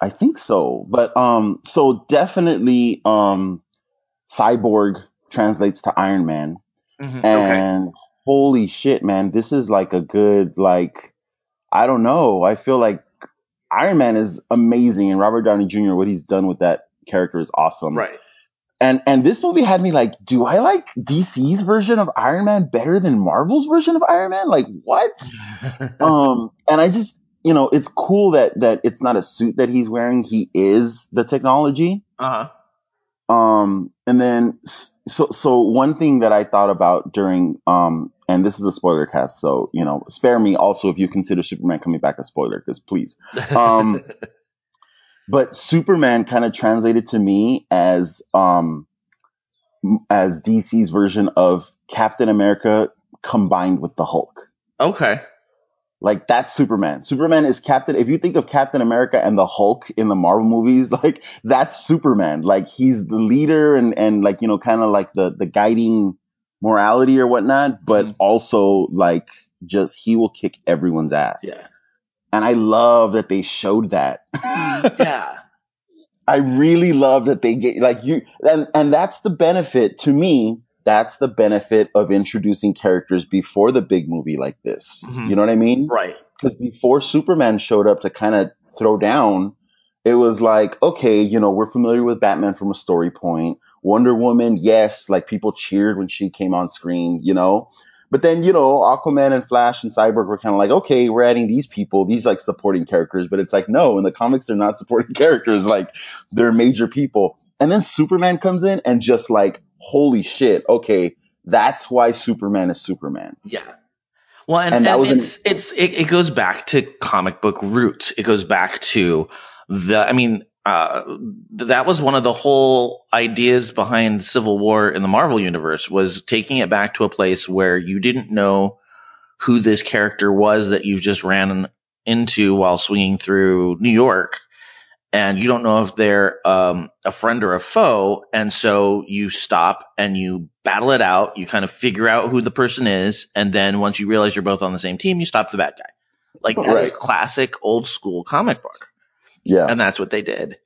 I think so. But um so definitely um Cyborg translates to Iron Man. Mhm, okay. And holy shit, man, this is like a good like I don't know. I feel like Iron Man is amazing and Robert Downey Jr. what he's done with that character is awesome. Right. And and this movie had me like, do I like DC's version of Iron Man better than Marvel's version of Iron Man? Like what? um and I just you know, it's cool that that it's not a suit that he's wearing. He is the technology. Uh-huh. Um, and then so so one thing that I thought about during um, and this is a spoiler cast, so you know, spare me also if you consider Superman coming back a spoiler, because please. Um, but Superman kind of translated to me as um as DC's version of Captain America combined with the Hulk. okay. Like that's Superman. Superman is Captain. If you think of Captain America and the Hulk in the Marvel movies, like that's Superman. Like he's the leader and and like you know kind of like the the guiding morality or whatnot, but Mhm. also like just he will kick everyone's ass. Yeah. And I love that they showed that. Yeah. I really love that they get like you and and that's the benefit to me. That's the benefit of introducing characters before the big movie like this. Mhm. You know what I mean? Right. because before Superman showed up to kind of throw down, it was like, okay, you know, we're familiar with Batman from a story point. Wonder Woman, yes, like people cheered when she came on screen, you know. But then, you know, Aquaman and Flash and Cyborg were kind of like, okay, we're adding these people, these like supporting characters. But it's like, no, in the comics, they're not supporting characters. Like, they're major people. And then Superman comes in and just like, holy shit, okay, that's why Superman is Superman. Yeah. Well, and, And and, was an- it's it's it, it goes back to comic book roots. It goes back to the. I mean, uh, that was one of the whole ideas behind Civil War in the Marvel universe was taking it back to a place where you didn't know who this character was that you just ran into while swinging through New York. And you don't know if they're um, a friend or a foe. And so you stop and you battle it out. You kind of figure out who the person is. And then once you realize you're both on the same team, you stop the bad guy. Like that is Right. classic old school comic book. Yeah. And that's what they did.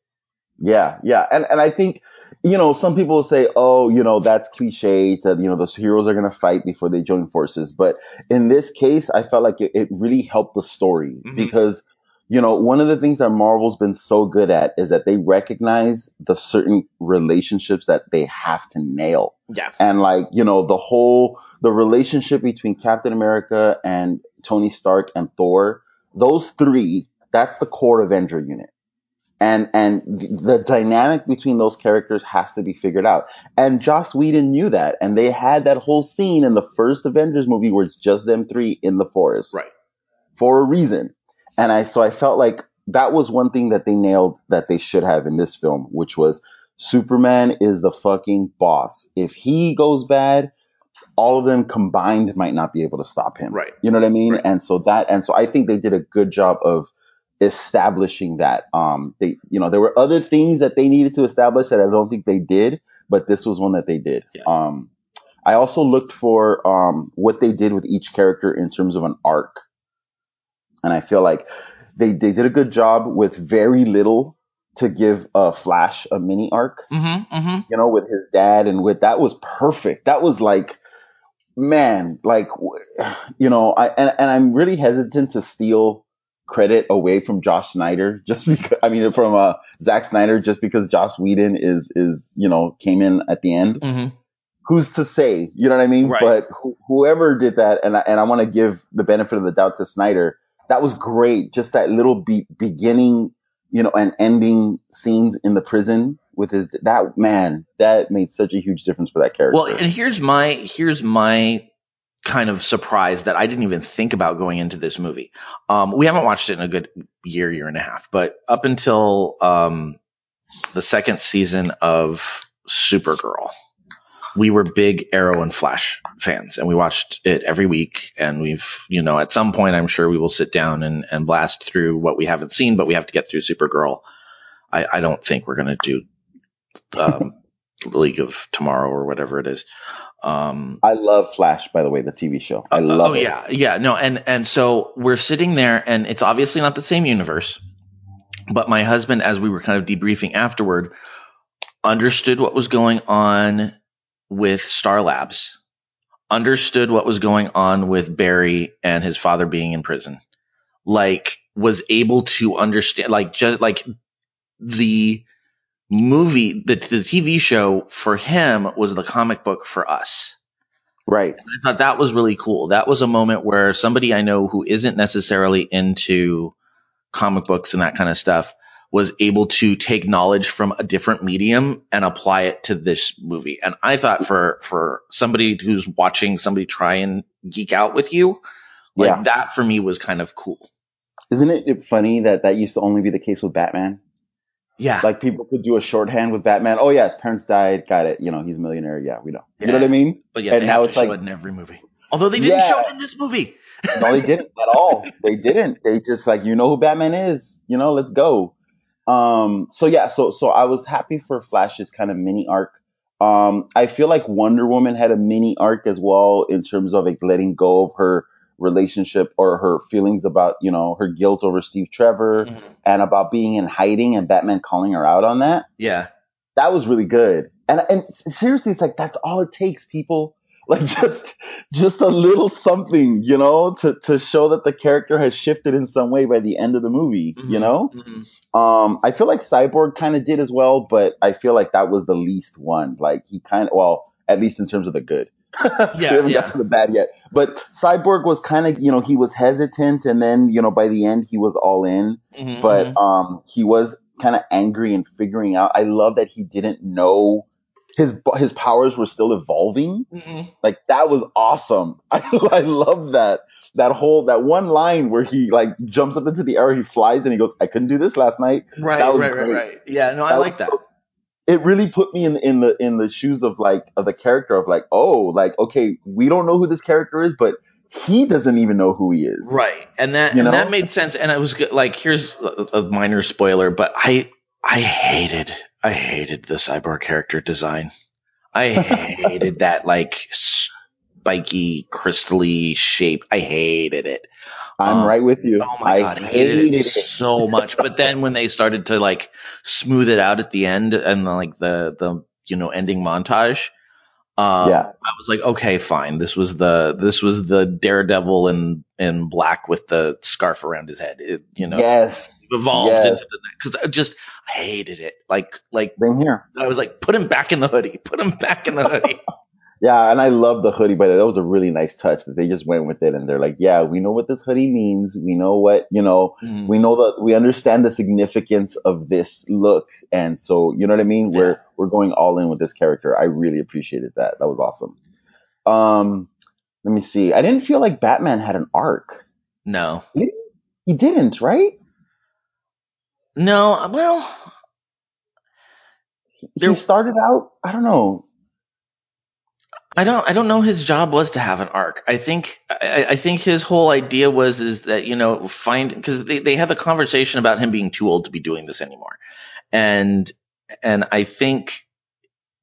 Yeah, yeah, and and I think you know some people will say, oh, you know that's cliche. To, you know, those heroes are gonna fight before they join forces. But in this case, I felt like it, it really helped the story Mhm. because you know one of the things that Marvel's been so good at is that they recognize the certain relationships that they have to nail. Yeah. And like, you know, the whole, the relationship between Captain America and Tony Stark and Thor, those three, that's the core Avenger unit. And, and the dynamic between those characters has to be figured out. And Joss Whedon knew that. And they had that whole scene in the first Avengers movie where it's just them three in the forest. Right. For a reason. And I, so I felt like that was one thing that they nailed that they should have in this film, which was Superman is the fucking boss. If he goes bad, all of them combined might not be able to stop him. Right. You know what I mean? Right. And so that, and so I think they did a good job of establishing that. Um, they, you know, there were other things that they needed to establish that I don't think they did, but this was one that they did. Yeah. Um, I also looked for, um, what they did with each character in terms of an arc. And I feel like they, they did a good job with very little to give a Flash a mini arc Mm-hmm. Mm-hmm. you know, with his dad and with that was perfect. That was like, man, like, you know, I, and, and I'm really hesitant to steal credit away from Josh Snyder just because, I mean, from, uh, Zack Snyder just because Joss Whedon is, is, you know, came in at the end. Mm-hmm. Who's to say? You know what I mean? Right. But who whoever did that, and I, and I want to give the benefit of the doubt to Snyder. That was great. Just that little be- beginning, you know, and ending scenes in the prison with his that man that made such a huge difference for that character. Well, and here's my here's my kind of surprise that I didn't even think about going into this movie. Um, we haven't watched it in a good year, year and a half, but up until um, the second season of Supergirl, we were big Arrow and Flash fans, and we watched it every week. And we've, you know, at some point, I'm sure we will sit down and, and blast through what we haven't seen, but we have to get through Supergirl. I, I don't think we're going to do um, League of Tomorrow or whatever it is. Um, I love Flash, by the way, the TV show. I love oh it. yeah, yeah, no, and and so we're sitting there, and it's obviously not the same universe. But my husband, as we were kind of debriefing afterward, understood what was going on with Star Labs, understood what was going on with Barry and his father being in prison, like was able to understand, like just like the movie, the the TV show for him was the comic book for us. Right. I thought that was really cool. That was a moment where somebody I know who isn't necessarily into comic books and that kind of stuff was able to take knowledge from a different medium and apply it to this movie. And I thought for for somebody who's watching somebody try and geek out with you, like Yeah. that for me was kind of cool. Isn't it funny that that used to only be the case with Batman? Yeah. Like people could do a shorthand with Batman. Oh yeah, his parents died. Got it. You know, he's a millionaire. Yeah, we know. You know what I mean? but yeah, and they now have it's show like- it in every movie. Although they didn't Yeah. show it in this movie. No, they didn't at all. They didn't. They just like, you know who Batman is. You know, let's go. Um, so yeah, so so I was happy for Flash's kind of mini arc. Um, I feel like Wonder Woman had a mini arc as well in terms of like letting go of her relationship or her feelings about, you know, her guilt over Steve Trevor Mhm. and about being in hiding and Batman calling her out on that. Yeah. That was really good. And and seriously, it's like that's all it takes, people. Like just just a little something, you know, to to show that the character has shifted in some way by the end of the movie, you Mhm. know? Mhm. Um I feel like Cyborg kind of did as well, but I feel like that was the least one. Like he kind of well, at least in terms of the good. Yeah, we haven't yeah. got to the bad yet. But Cyborg was kind of, you know, he was hesitant and then, you know, by the end he was all in Mhm, but mhm. um, he was kind of angry and figuring out. I love that he didn't know his his powers were still evolving. Mhm. Like that was awesome. I I love that that whole that one line where he like jumps up into the air, he flies, and he goes, "I couldn't do this last night." Right, That was right, right, great. right. Yeah, no, I like that. so- it really put me in in the in the shoes of like of the character of like, oh, like okay, we don't know who this character is, but he doesn't even know who he is. Right, and that You and know? that made sense. And I was good, like, here's a, a minor spoiler, but I I hated I hated the cyborg character design. I hated that like spiky, crystally shape. I hated it. I'm Um, right with you. Oh my I god, I hated, hated it, so much. But then when they started to like smooth it out at the end and like the the you know ending montage, um, Yeah. I was like, okay, fine. This was the this was the Daredevil in in black with the scarf around his head. It, you know, Yes. evolved Yes. into the because I just I hated it. Like like Same here. I was like, put him back in the hoodie. Put him back in the hoodie. Yeah, and I love the hoodie, but that was a really nice touch that they just went with it and they're like, yeah, we know what this hoodie means. We know what, you know, Mhm. we know that we understand the significance of this look. And so, you know what I mean? We're, we're going all in with this character. I really appreciated that. That was awesome. Um, let me see. I didn't feel like Batman had an arc. No, He didn't, right? no. Well, He started out, I don't know. I don't I don't know his job was to have an arc. I think I, I think his whole idea was is that you know find because they they had the conversation about him being too old to be doing this anymore, and and I think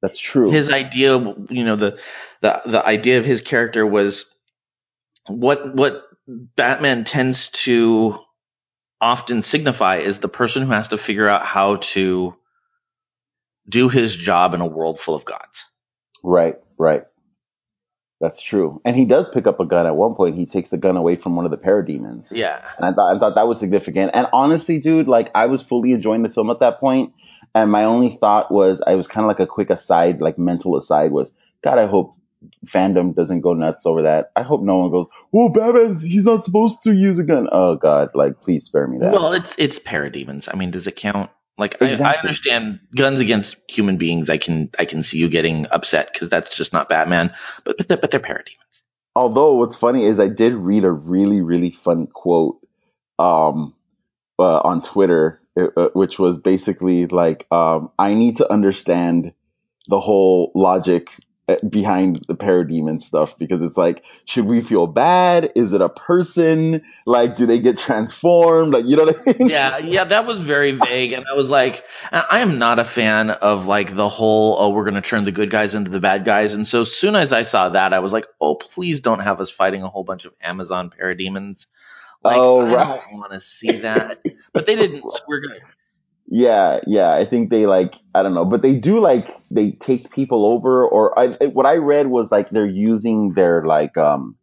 That's true. his idea you know the the the idea of his character was what what Batman tends to often signify is the person who has to figure out how to do his job in a world full of gods. Right, right. That's true. And he does pick up a gun at one point. He takes the gun away from one of the parademons. Yeah. And I thought I thought that was significant. And honestly, dude, like I was fully enjoying the film at that point, and my only thought was I was kind of like a quick aside, like mental aside was, God, I hope fandom doesn't go nuts over that. I hope no one goes, "Oh, Batman's he's not supposed to use a gun." Oh God, like please spare me that. Well, it's it's parademons. I mean, does it count? Like, I, I understand guns against human beings. I can I can see you getting upset because that's just not Batman. But but they're, but they're parademons. Although what's funny is I did read a really really funny quote um uh, on Twitter uh, uh, which was basically like um I need to understand the whole logic Uh, behind the parademon stuff because it's like should we feel bad is it a person like do they get transformed like you know what I mean Yeah, yeah, that was very vague, and I was like, I am not a fan of like the whole oh we're gonna turn the good guys into the bad guys. And so as soon as I saw that, I was like, oh please don't have us fighting a whole bunch of Amazon parademons. Like, Oh, I don't want to see that. But they didn't. We're good. Yeah, yeah. I think they like I don't know, but they do like they take people over, or I what I read was like they're using their like um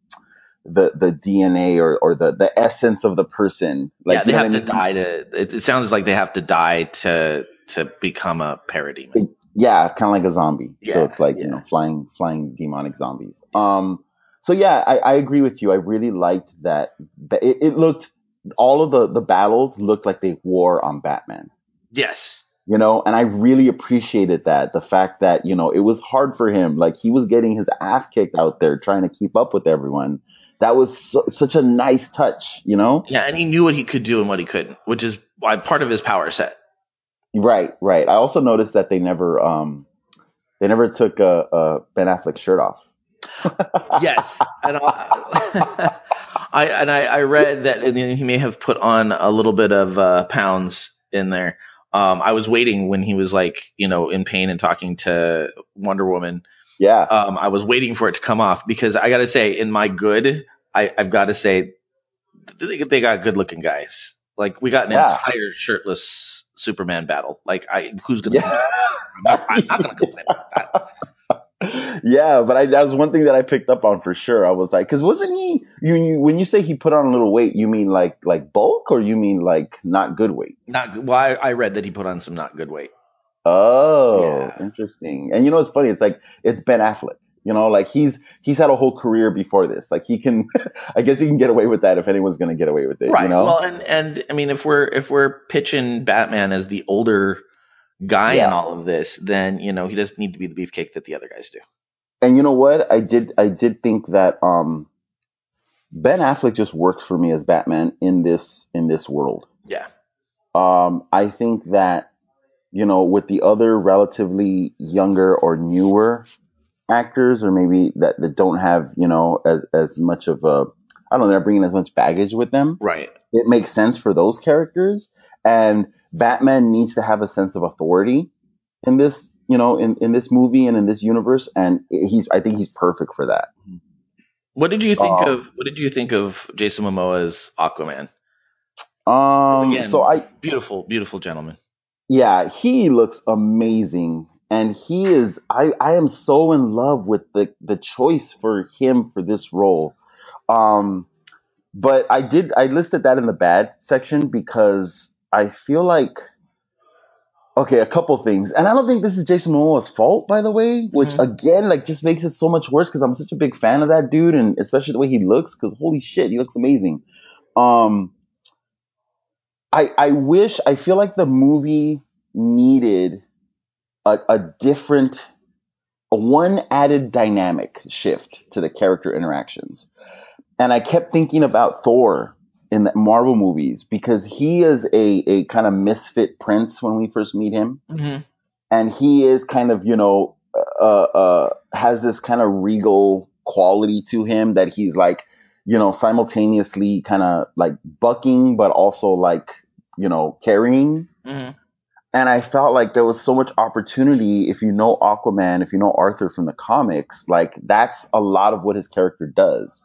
the the DNA or or the the essence of the person. Like yeah, they have to I mean? die to. It, it sounds like they have to die to to become a parademon. Yeah, kind of like a zombie. Yeah, so it's like you know flying flying demonic zombies. Um. So yeah, I, I agree with you. I really liked that. that it, it looked all of the the battles looked like they wore on Batman. Yes. you know and i really appreciated that the fact that you know it was hard for him like he was getting his ass kicked out there trying to keep up with everyone that was so, such a nice touch you know Yeah, and he knew what he could do and what he couldn't, which is why part of his power set. right right i also noticed that they never um they never took uh, uh ben affleck's shirt off yes, and I, I and I, I read that he may have put on a little bit of uh, pounds in there. Um, I was waiting when he was like, you know, in pain and talking to Wonder Woman. Yeah. Um, I was waiting for it to come off because I got to say, in my good, I, I've got to say, they, they got good looking guys. Like we got an Yeah. entire shirtless Superman battle. Like I, who's gonna? I'm, not, I'm not gonna complain about that. yeah but I, that was one thing that i picked up on for sure i was like because wasn't he you, you when you say he put on a little weight you mean like like bulk or you mean like not good weight Not good. Well, I, I read that he put on some not good weight. Oh, interesting. And you know it's funny? It's like it's Ben Affleck. You know, like he's he's had a whole career before this. Like he can, I guess he can get away with that if anyone's gonna get away with it. right. You know? Well, and and I mean, if we're if we're pitching Batman as the older guy in all of this, then you know he doesn't need to be the beefcake that the other guys do. and you know what? I did I did think that um Ben Affleck just works for me as Batman in this in this world. Yeah. Um, I think that you know with the other relatively younger or newer actors or maybe that, that don't have you know as as much of a I don't know they're bringing as much baggage with them. Right. It makes sense for those characters, and Batman needs to have a sense of authority in this you know in in this movie and in this universe, and he's I think he's perfect for that. What did you think Um, of What did you think of Jason Momoa's Aquaman? Um, Again, so I beautiful, beautiful gentleman. Yeah, he looks amazing. And he is I, I am so in love with the, the choice for him for this role. Um but I did I listed that in the bad section because I feel like okay, a couple things. And I don't think this is Jason Momoa's fault, by the way, which again like just makes it so much worse because I'm such a big fan of that dude and especially the way he looks, because holy shit, he looks amazing. Um I I wish I feel like the movie needed a, a different a one added dynamic shift to the character interactions. And I kept thinking about Thor in the Marvel movies because he is a, a kind of misfit prince when we first meet him. Mm-hmm. And he is kind of, you know, uh, uh, has this kind of regal quality to him that he's like, you know, simultaneously kind of like bucking, but also like, you know, carrying. Mm-hmm. And I felt like there was so much opportunity if you know Aquaman, if you know Arthur from the comics, like that's a lot of what his character does.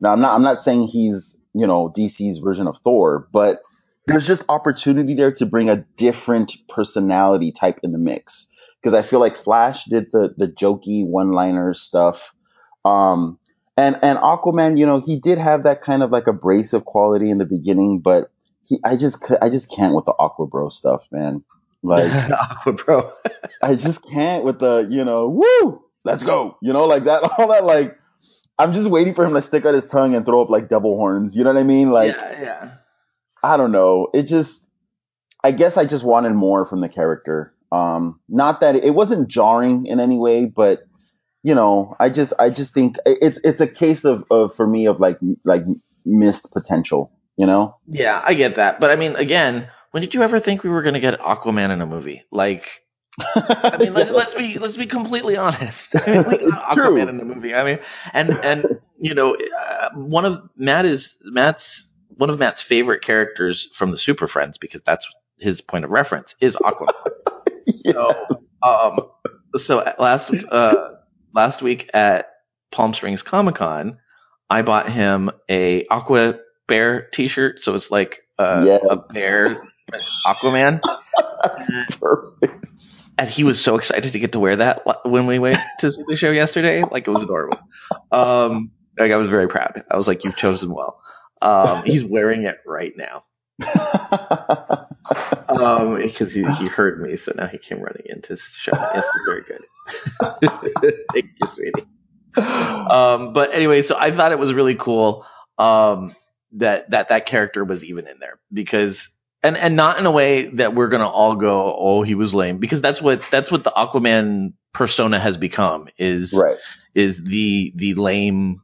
Now I'm not I'm not saying he's, you know, DC's version of Thor, but there's just opportunity there to bring a different personality type in the mix. Because I feel like Flash did the the jokey one-liner stuff. Um and and Aquaman, you know, he did have that kind of like abrasive quality in the beginning, but he, I just I just can't with the Aqua Bro stuff, man. Like Aqua Bro. I just can't with the, you know, woo, let's go. You know, like that, all that, like, I'm just waiting for him to stick out his tongue and throw up like devil horns. You know what I mean? Like, yeah, yeah. I don't know. It just, I guess I just wanted more from the character. Um, not that it, wasn't jarring in any way, but you know, I just, I just think it's, it's a case of, of for me of like, like missed potential. You know? Yeah, I get that. But I mean, again, when did you ever think we were going to get Aquaman in a movie? Like, I mean, let's, let's be let's be completely honest. I mean, we got Aquaman in the movie. I mean, and and you know, uh, one of Matt is Matt's one of Matt's favorite characters from the Super Friends because that's his point of reference is Aquaman. So, um, so last uh last week at Palm Springs Comic Con, I bought him a Aqua Bear T-shirt. So it's like uh, Yes. a bear Aquaman. Perfect. And he was so excited to get to wear that when we went to see the show yesterday. Like it was adorable. Um, like I was very proud. I was like, "You've chosen well." Um, he's wearing it right now. um, because he, he heard me, so now he came running into his show. Yes, it's very good. Thank you, sweetie. Um, but anyway, so I thought it was really cool um, that that that character was even in there because and and not in a way that we're gonna all go, oh, he was lame, because that's what that's what the Aquaman persona has become is right. is the the lame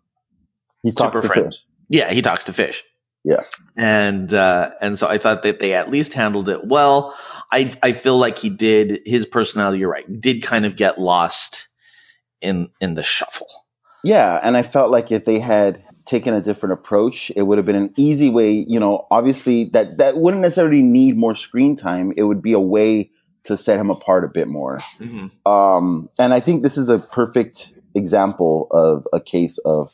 He talks super to friend. fish. Yeah, he talks to fish Yeah. and uh, and so I thought that they at least handled it well. I I feel like he did his personality. You're right, did kind of get lost in in the shuffle. Yeah, and I felt like if they had taken a different approach, it would have been an easy way. You know, obviously that that wouldn't necessarily need more screen time. It would be a way to set him apart a bit more. Mm-hmm. Um, and I think this is a perfect example of a case of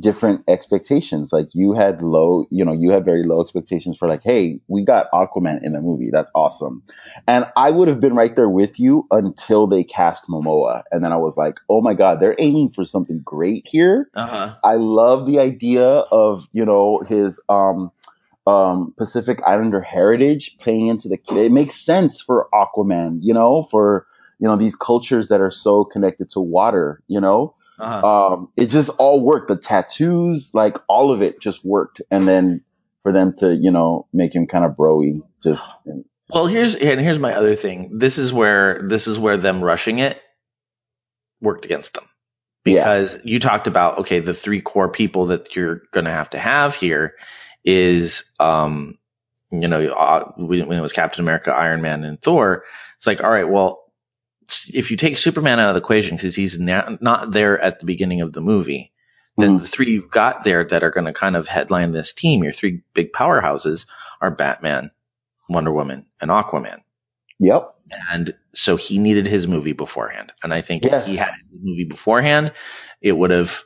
different expectations. Like you had low, you know, you had very low expectations for like, hey, we got Aquaman in the movie. That's awesome. And I would have been right there with you until they cast Momoa. And then I was like, oh my God, they're aiming for something great here. Uh huh. I love the idea of, you know, his um um Pacific Islander heritage playing into the it makes sense for Aquaman, you know, for you know, these cultures that are so connected to water, you know. Uh-huh. Um it just all worked. The tattoos, like all of it just worked. And then for them to, you know, make him kind of broy just Well, here's and here's my other thing. This is where this is where them rushing it worked against them because you talked about okay, the three core people that you're going to have to have here is um you know uh, when it was Captain America, Iron Man, and Thor. It's like all right, well, if you take Superman out of the equation because he's na- not there at the beginning of the movie, then Mhm. the three you've got there that are going to kind of headline this team, your three big powerhouses, are Batman, Wonder Woman, and Aquaman. Yep. And so he needed his movie beforehand. And I think Yes. if he had his movie beforehand, it would have,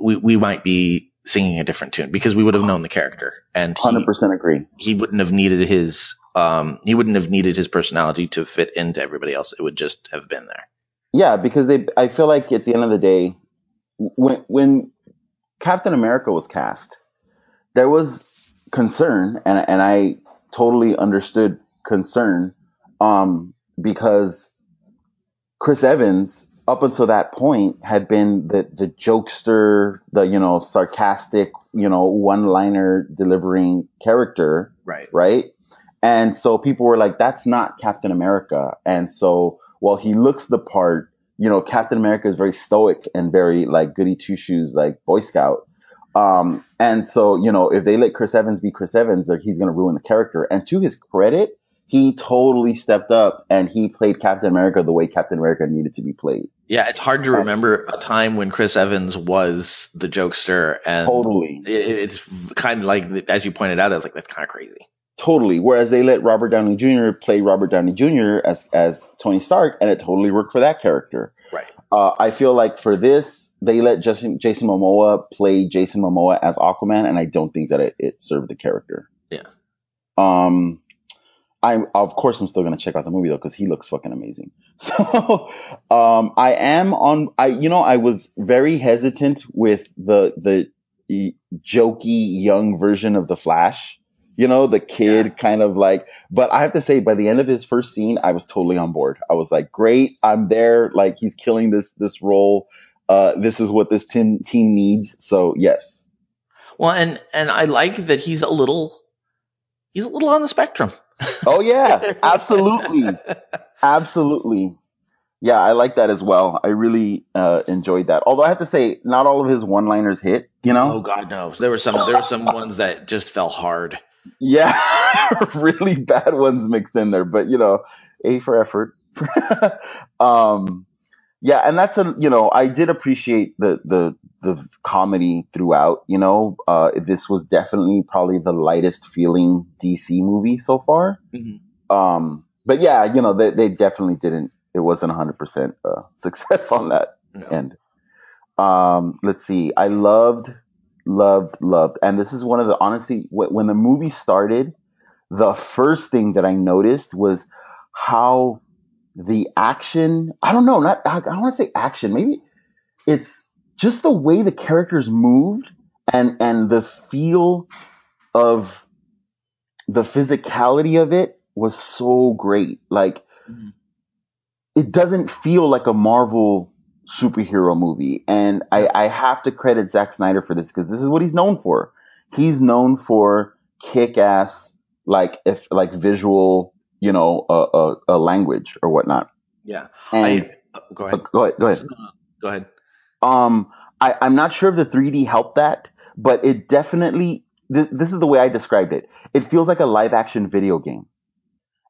we, we might be singing a different tune because we would have known the character and Hundred percent agree. he wouldn't have needed his, um, he wouldn't have needed his personality to fit into everybody else. It would just have been there. Yeah, because they. I feel like at the end of the day, when when Captain America was cast, there was concern, and and I totally understood concern, um, because Chris Evans up until that point had been the the jokester, the you know sarcastic, you know one liner delivering character, Right. right? And so people were like, that's not Captain America. And so while he looks the part, you know, Captain America is very stoic and very like goody two shoes, like Boy Scout. Um, and so, you know, if they let Chris Evans be Chris Evans, like he's going to ruin the character. And to his credit, he totally stepped up and he played Captain America the way Captain America needed to be played. Yeah. It's hard to remember a time when Chris Evans was the jokester and Totally. it, it's kind of like, as you pointed out, I was like, that's kind of crazy. Totally. Whereas they let Robert Downey Jr. play Robert Downey Jr. as as Tony Stark, and it totally worked for that character. Right. Uh, I feel like for this, they let Jason Jason Momoa play Jason Momoa as Aquaman, and I don't think that it, it served the character. Yeah. Um, I'm of course I'm still gonna check out the movie though because he looks fucking amazing. So, um, I am on. I you know I was very hesitant with the the y- jokey young version of the Flash. You know the kid kind of like, but I have to say by the end of his first scene, I was totally on board. I was like, great, I'm there. Like he's killing this this role. Uh, this is what this team team needs. So yes, Well, and, and I like that he's a little, he's a little on the spectrum. Oh yeah, absolutely, absolutely. Yeah, I like that as well. I really uh, enjoyed that. Although I have to say, not all of his one-liners hit. You know? Oh God, no. There were some, there were some ones that just fell hard. Yeah, really bad ones mixed in there. But you know, A for effort. um, yeah, and that's a you know I did appreciate the the the comedy throughout. You know, uh, this was definitely probably the lightest feeling DC movie so far. Mhm. Um, but yeah, you know, they, they definitely didn't. It wasn't 100% uh, success on that No. end. Um, let's see. I loved, loved, loved, and this is one of the honestly when the movie started, the first thing that I noticed was how the action. I don't know. Not I don't want to say action. Maybe it's just the way the characters moved and and the feel of the physicality of it was so great. Like Mhm. it doesn't feel like a Marvel superhero movie. And I, I have to credit Zack Snyder for this because this is what he's known for. He's known for kick ass, like if like visual, you know, uh, uh, uh, language or whatnot. Yeah. And I, go uh, ahead. go ahead, go ahead. Go ahead. Um, I, I'm not sure if the 3D helped that, but it definitely. Th- this is the way I described it. It feels like a live action video game,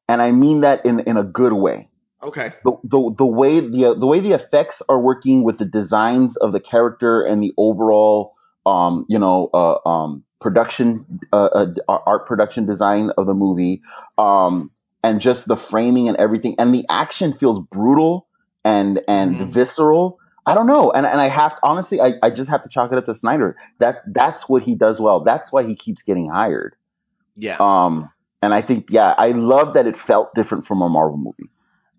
and I mean that in in a good way. Okay. The, the the way the the way the effects are working with the designs of the character and the overall um you know uh, um production uh, uh, art production design of the movie um and just the framing and everything and the action feels brutal and and Mhm. visceral I don't know and and I have honestly I, I just have to chalk it up to Snyder that that's what he does well that's why he keeps getting hired Yeah. um and I think yeah I love that it felt different from a Marvel movie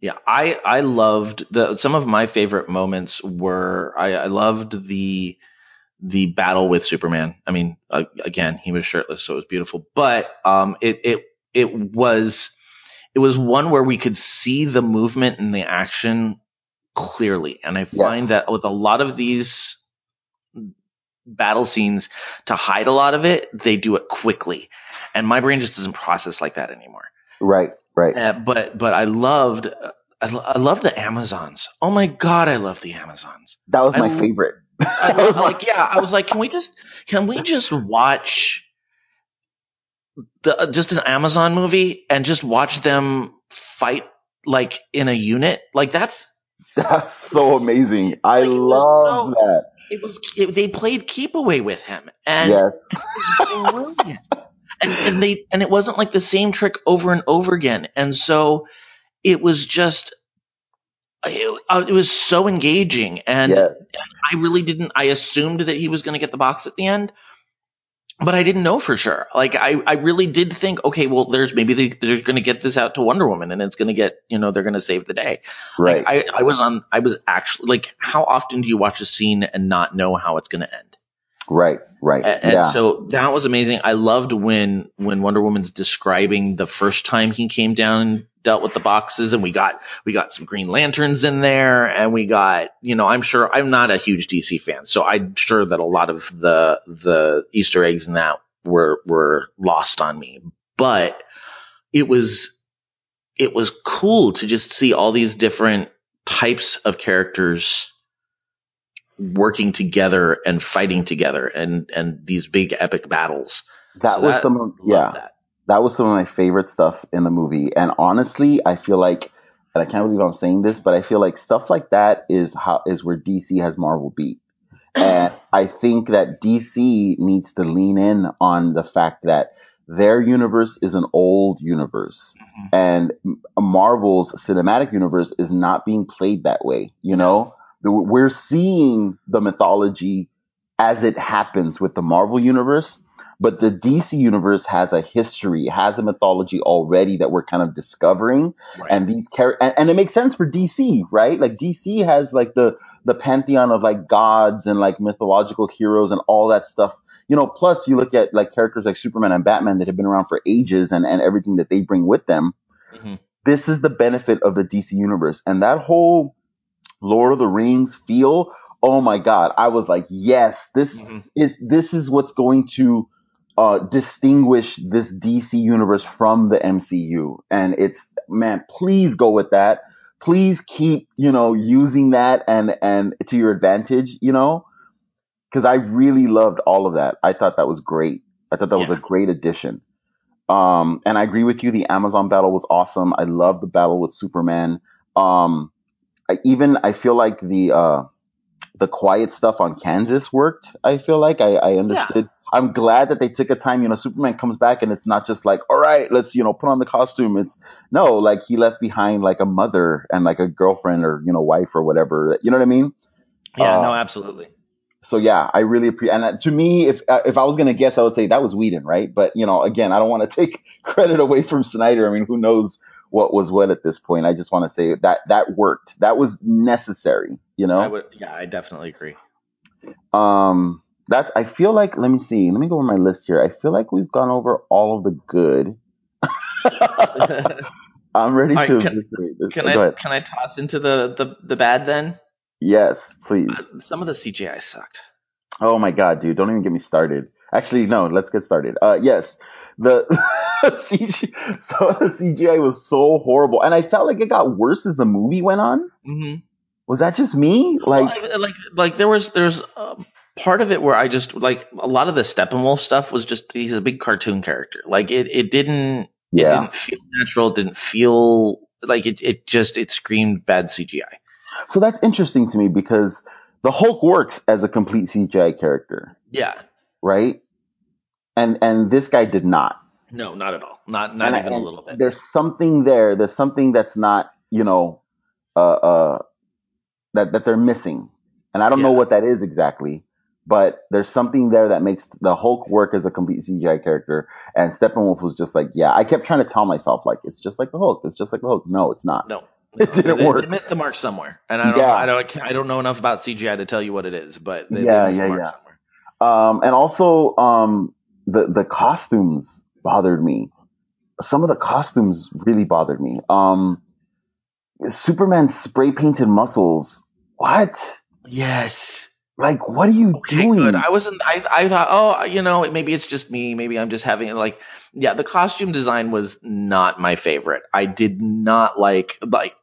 Yeah, I I loved the some of my favorite moments were I, I loved the the battle with Superman. I mean, uh, again, he was shirtless, so it was beautiful. But um, it it it was it was one where we could see the movement and the action clearly, and I find Yes. that with a lot of these battle scenes to hide a lot of it, they do it quickly, and my brain just doesn't process like that anymore. right right Uh, but but I loved I, I love the Amazons. Oh my god, I love the Amazons. that was my favorite I love, like yeah, I was like, can we just can we just watch the uh, just an Amazon movie and just watch them fight like in a unit. Like that's That's so amazing. I Like, love so- that. it was. It, they played keep away with him, and yes. brilliant. and, and they and it wasn't like the same trick over and over again, and so it was just. It, it was so engaging, and yes. I really didn't. I assumed that he was going to get the box at the end, but I didn't know for sure. Like I, I really did think, okay, well, there's maybe they, they're going to get this out to Wonder Woman, and it's going to get, you know, they're going to save the day. Right. Like, I, I was on. I was actually like, how often do you watch a scene and not know how it's going to end? Right. Right. A- And yeah. so that was amazing. I loved when when Wonder Woman's describing the first time he came down and dealt with the boxes, and we got we got some Green Lanterns in there, and we got you know I'm sure I'm not a huge DC fan, so I'm sure that a lot of the the Easter eggs in that were were lost on me, but it was it was cool to just see all these different types of characters working together and fighting together and and these big epic battles. that So was that- some of yeah. that. that was some of my favorite stuff in the movie. And honestly, I feel like, and I can't believe I'm saying this, but I feel like stuff like that is how is where DC has Marvel beat. And I think that DC needs to lean in on the fact that their universe is an old universe, mm-hmm. and Marvel's cinematic universe is not being played that way. You know, we're seeing the mythology as it happens with the Marvel universe, but the DC universe has a history, has a mythology already that we're kind of discovering, Right. and these char- and, and it makes sense for DC, right? Like DC has like the the pantheon of like gods and like mythological heroes and all that stuff. You know, plus you look at like characters like Superman and Batman that have been around for ages and, and everything that they bring with them. Mhm. This is the benefit of the DC universe. And that whole Lord of the Rings feel, oh my God. I was like, yes, this Mhm. is this is what's going to uh, distinguish this DC universe from the MCU. And it's man, please go with that. Please keep you know using that and and to your advantage. You know, because I really loved all of that. I thought that was great. I thought that was a great addition. Um, and I agree with you. The Amazon battle was awesome. I love the battle with Superman. Um, I even I feel like the uh, the quiet stuff on Kansas worked. I feel like I, I understood. I'm glad that they took a time. You know, Superman comes back and it's not just like, all right, let's you know put on the costume. It's no, like he left behind like a mother and like a girlfriend or you know wife or whatever. You know what I mean? Yeah, Uh, no, absolutely. so yeah, I really appreciate. And uh, to me, if uh, if I was gonna guess, I would say that was Whedon, right? But you know, again, I don't want to take credit away from Snyder. I mean, who knows what was what at this point? I just want to say that that worked. That was necessary. You know. I would, yeah, I definitely agree. Um, that's. I feel like. Let me see. Let me go over my list here. I feel like we've gone over all of the good. I'm ready right, to can- this. Can I can I toss into the the, the bad then? Yes, please. Uh, Some of the CGI sucked. Oh my god, dude! Don't even get me started. Actually, no. Let's get started. Uh, yes, the CG, so the CGI was so horrible, and I felt like it got worse as the movie went on. Mm-hmm. Was that just me? Like, Well, I- like like there was there's uh, part of it where I just like a lot of the Steppenwolf stuff was just he's a big cartoon character. Like it it didn't it yeah, didn't feel natural. Didn't feel like it. It just it screamed bad CGI. so that's interesting to me because the Hulk works as a complete CGI character, Yeah. right? And and this guy did not. No, not at all. Not not And I- even a and little bit. There's something there. There's something that's not, you know, uh, uh, that that they're missing, and I don't know Yeah. what that is exactly. But there's something there that makes the Hulk work as a complete CGI character, and Steppenwolf was just like, yeah. I kept trying to tell myself like, it's just like the Hulk. It's just like the Hulk. No, it's not. No. It didn't they, work. They missed the mark somewhere, and I don't. Yeah. I don't. I don't know enough about CGI to tell you what it is, but they, Yeah, they missed yeah, the mark yeah. somewhere. Um, and also, um, the the costumes bothered me. Some of the costumes really bothered me. Um, Superman's spray painted muscles. What? Yes. Like, what are you Okay, doing? good. I wasn't. I I thought, oh, you know, maybe it's just me. Maybe I'm just having like, yeah. The costume design was not my favorite. I did not like like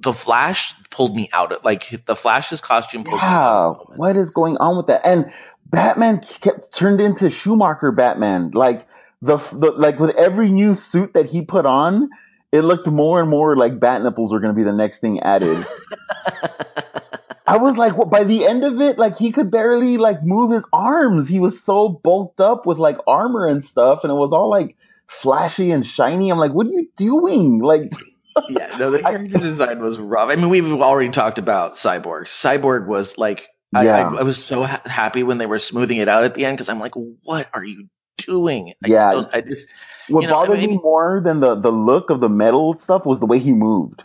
the Flash pulled me out of like the Flash's costume. Pulled me yeah, out of what is going on with that? And Batman kept turned into Schumacher Batman. Like the, the like with every new suit that he put on, it looked more and more like bat nipples were going to be the next thing added. I was like, what, by the end of it, like he could barely like move his arms. He was so bulked up with like armor and stuff, and it was all like flashy and shiny. I'm like, what are you doing? Like, yeah, no, the character design was rough. I mean, we've already talked about Cyborg. Cyborg was like, I, Yeah. I, I was so ha- happy when they were smoothing it out at the end because I'm like, what are you doing? I Yeah. just don't, I just, what know, I bothered mean- me more than the the look of the metal stuff was the way he moved.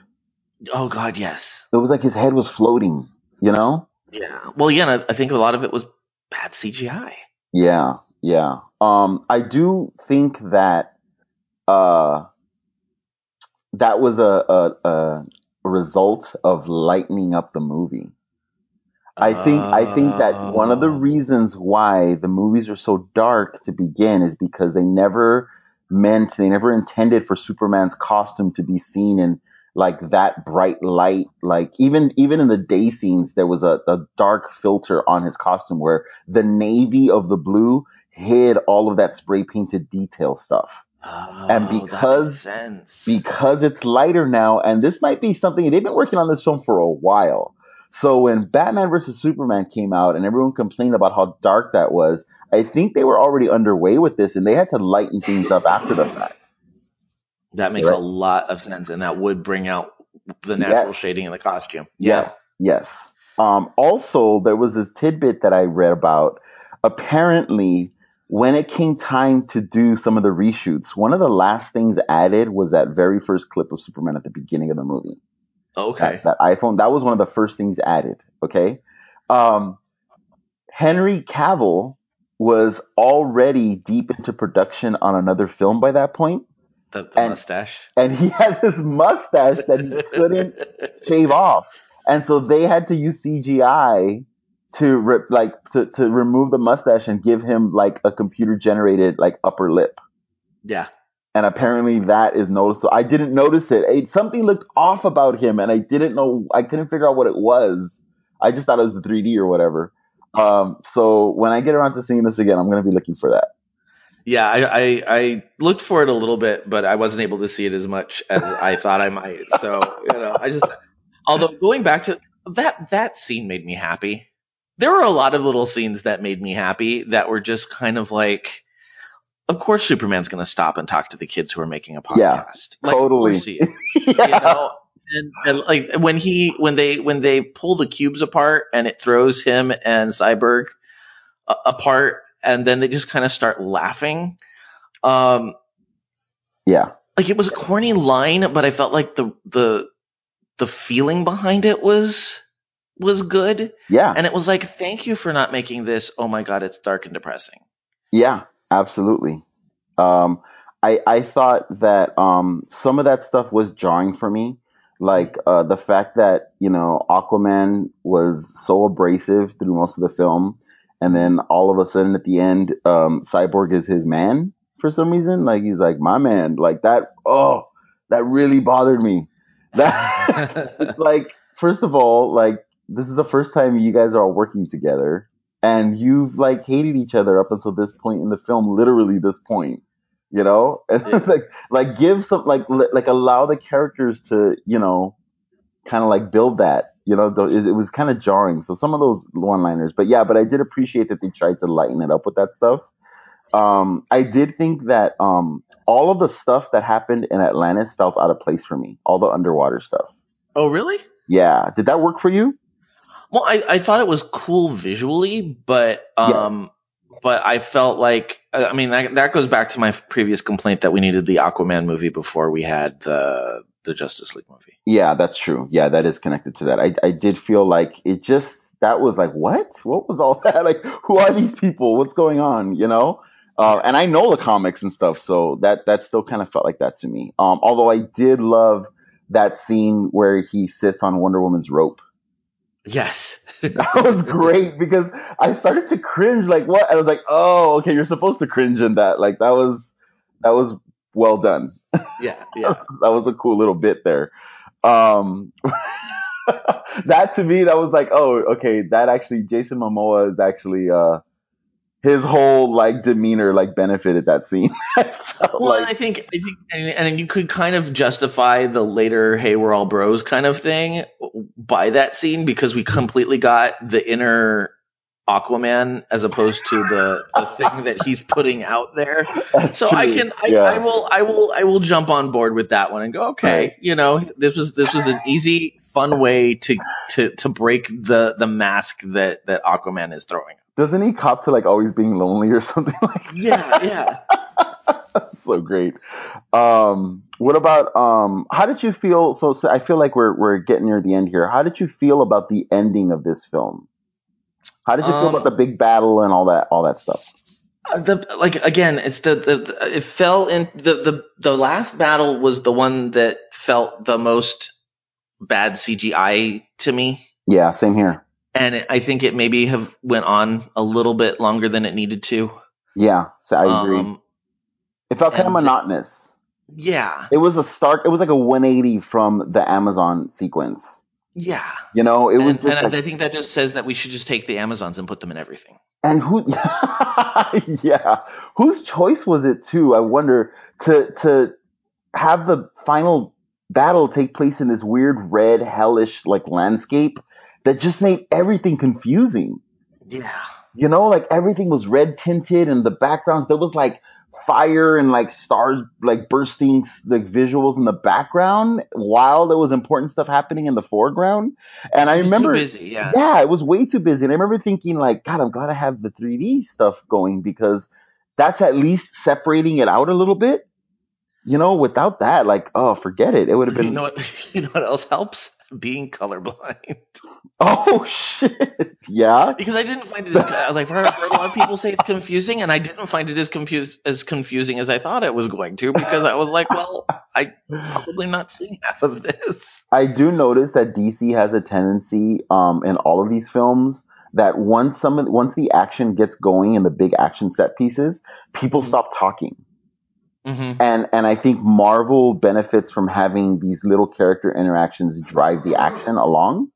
oh god, yes, It was like his head was floating. You know? yeah. Well, yeah, I I think a lot of it was bad CGI. Yeah, yeah. Um, I do think that uh, that was a, a a result of lightening up the movie. I think I think that ah. one of the Oh. reasons why the movies are so dark to begin is because they never meant they never intended for Superman's costume to be seen in like that bright light. Like even even in the day scenes, there was a, a dark filter on his costume where the navy of the blue hid all of that spray painted detail stuff. Ah, and Oh, that because- sense. Because it's lighter now, and this might be something they've been working on this film for a while. So when Batman vs Superman came out and everyone complained about how dark that was, I think they were already underway with this and they had to lighten things up after the fact. That makes Right. a lot of sense, and that would bring out the natural Yes. shading in the costume. Yes, yes. Um, also, there was this tidbit that I read about. Apparently, when it came time to do some of the reshoots, one of the last things added was that very first clip of Superman at the beginning of the movie. Okay. That, that iPhone, that was one of the first things added. Okay. Um, Henry Cavill was already deep into production on another film by that point, The, the And- mustache. and he had this mustache that he couldn't shave off, and so they had to use CGI to re- like to, to remove the mustache and give him like a computer generated like upper lip. Yeah. And apparently that is noticeable. I didn't notice it. it. Something looked off about him, and I didn't know. I couldn't figure out what it was. I just thought it was the 3D or whatever. Um, so when I get around to seeing this again, I'm gonna be looking for that. Yeah, I, I I looked for it a little bit, but I wasn't able to see it as much as I thought I might. So you know, I just although going back to that that scene made me happy. There were a lot of little scenes that made me happy that were just kind of like, of course Superman's going to stop and talk to the kids who are making a podcast. Yeah, Like, totally. he is. you know? And, and like when he when they when they pull the cubes apart and it throws him and cyborg a- apart and then they just kind of start laughing um Yeah, like it was a corny line but i felt like the the the feeling behind it was was good. Yeah, and it was like thank you for not making this. Oh my god it's dark and depressing. Yeah, absolutely. Um, I I thought that um some of that stuff was jarring for me, like uh, the fact that you know Aquaman was so abrasive through most of the film, and then all of a sudden at the end, um, Cyborg is his man for some reason. Like he's like my man, like that. Oh, that really bothered me. That it's like first of all, like this is the first time you guys are all working together, and you've like hated each other up until this point in the film, literally this point. You know, and Yeah. like like give some like like allow the characters to you know kind of like build that. You know, it, it was kind of jarring. So some of those one-liners, but yeah, but I did appreciate that they tried to lighten it up with that stuff. Um, I did think that um, all of the stuff that happened in Atlantis felt out of place for me. All the underwater stuff. oh really Yeah, did that work for you? Well i i thought it was cool visually but um but i felt like i I mean that, that goes back to my previous complaint that we needed the aquaman movie before we had the the justice league movie Yeah, that's true. Yeah, that is connected to that. I I did feel like it just that was like what? What was all that? Like who are these people? What's going on? You know? Uh, and I know the comics and stuff, so that that still kind of felt like that to me. Um, although I did love that scene where he sits on Wonder Woman's rope. Yes That was great because I started to cringe. Like what? I was like, oh, okay, you're supposed to cringe in that. Like that was that was well done. yeah yeah that was a cool little bit there. Um, that to me, that was like, oh, okay, that actually, Jason Momoa is actually, uh, his whole like demeanor like benefited that scene. Well, like and I think, I think, and, and you could kind of justify the later "Hey, we're all bros" kind of thing by that scene because we completely got the inner Aquaman as opposed to the, the thing that he's putting out there. That's So I can, I, Yeah. I will, I will, I will jump on board with that one and go, okay, Right. you know, this was this was an easy, fun way to to to break the the mask that that Aquaman is throwing. Doesn't he cop to like always being lonely or something like Yeah, yeah. so great. Um, what about um? How did you feel? So, so I feel like we're we're getting near the end here. How did you feel about the ending of this film? How did you feel Um, about the big battle and all that all that stuff? The like again it's the, the the it fell in the the the last battle was the one that felt the most bad CGI to me Yeah, same here. And I think it maybe have went on a little bit longer than it needed to Yeah, so I agree. um it felt kind of monotonous. yeah It was a stark. It was like a 180 from the Amazon sequence. yeah You know, it was and, just and like, I think that just says that we should just take the Amazons and put them in everything and who? yeah, whose choice was it too? I wonder to to have the final battle take place in this weird red hellish like landscape that just made everything confusing. yeah You know, like everything was red tinted and the backgrounds there was like fire and like stars like bursting like visuals in the background while there was important stuff happening in the foreground. And I remember too busy yeah yeah, it was way too busy. And I remember thinking like, God, I'm glad I have the 3D stuff going because that's at least separating it out a little bit. You know, without that, like, oh, forget it. It would have you been, know what you know what else helps being colorblind oh shit, yeah. because I didn't find it as I was like I've heard a lot of people say it's confusing, and I didn't find it as confused as confusing as I thought it was going to because I was like, well, I probably not seeing half of this. I do notice that DC has a tendency, um, in all of these films that once some once the action gets going in the big action set pieces, people stop talking. Mm-hmm. and and I think Marvel benefits from having these little character interactions drive the action along.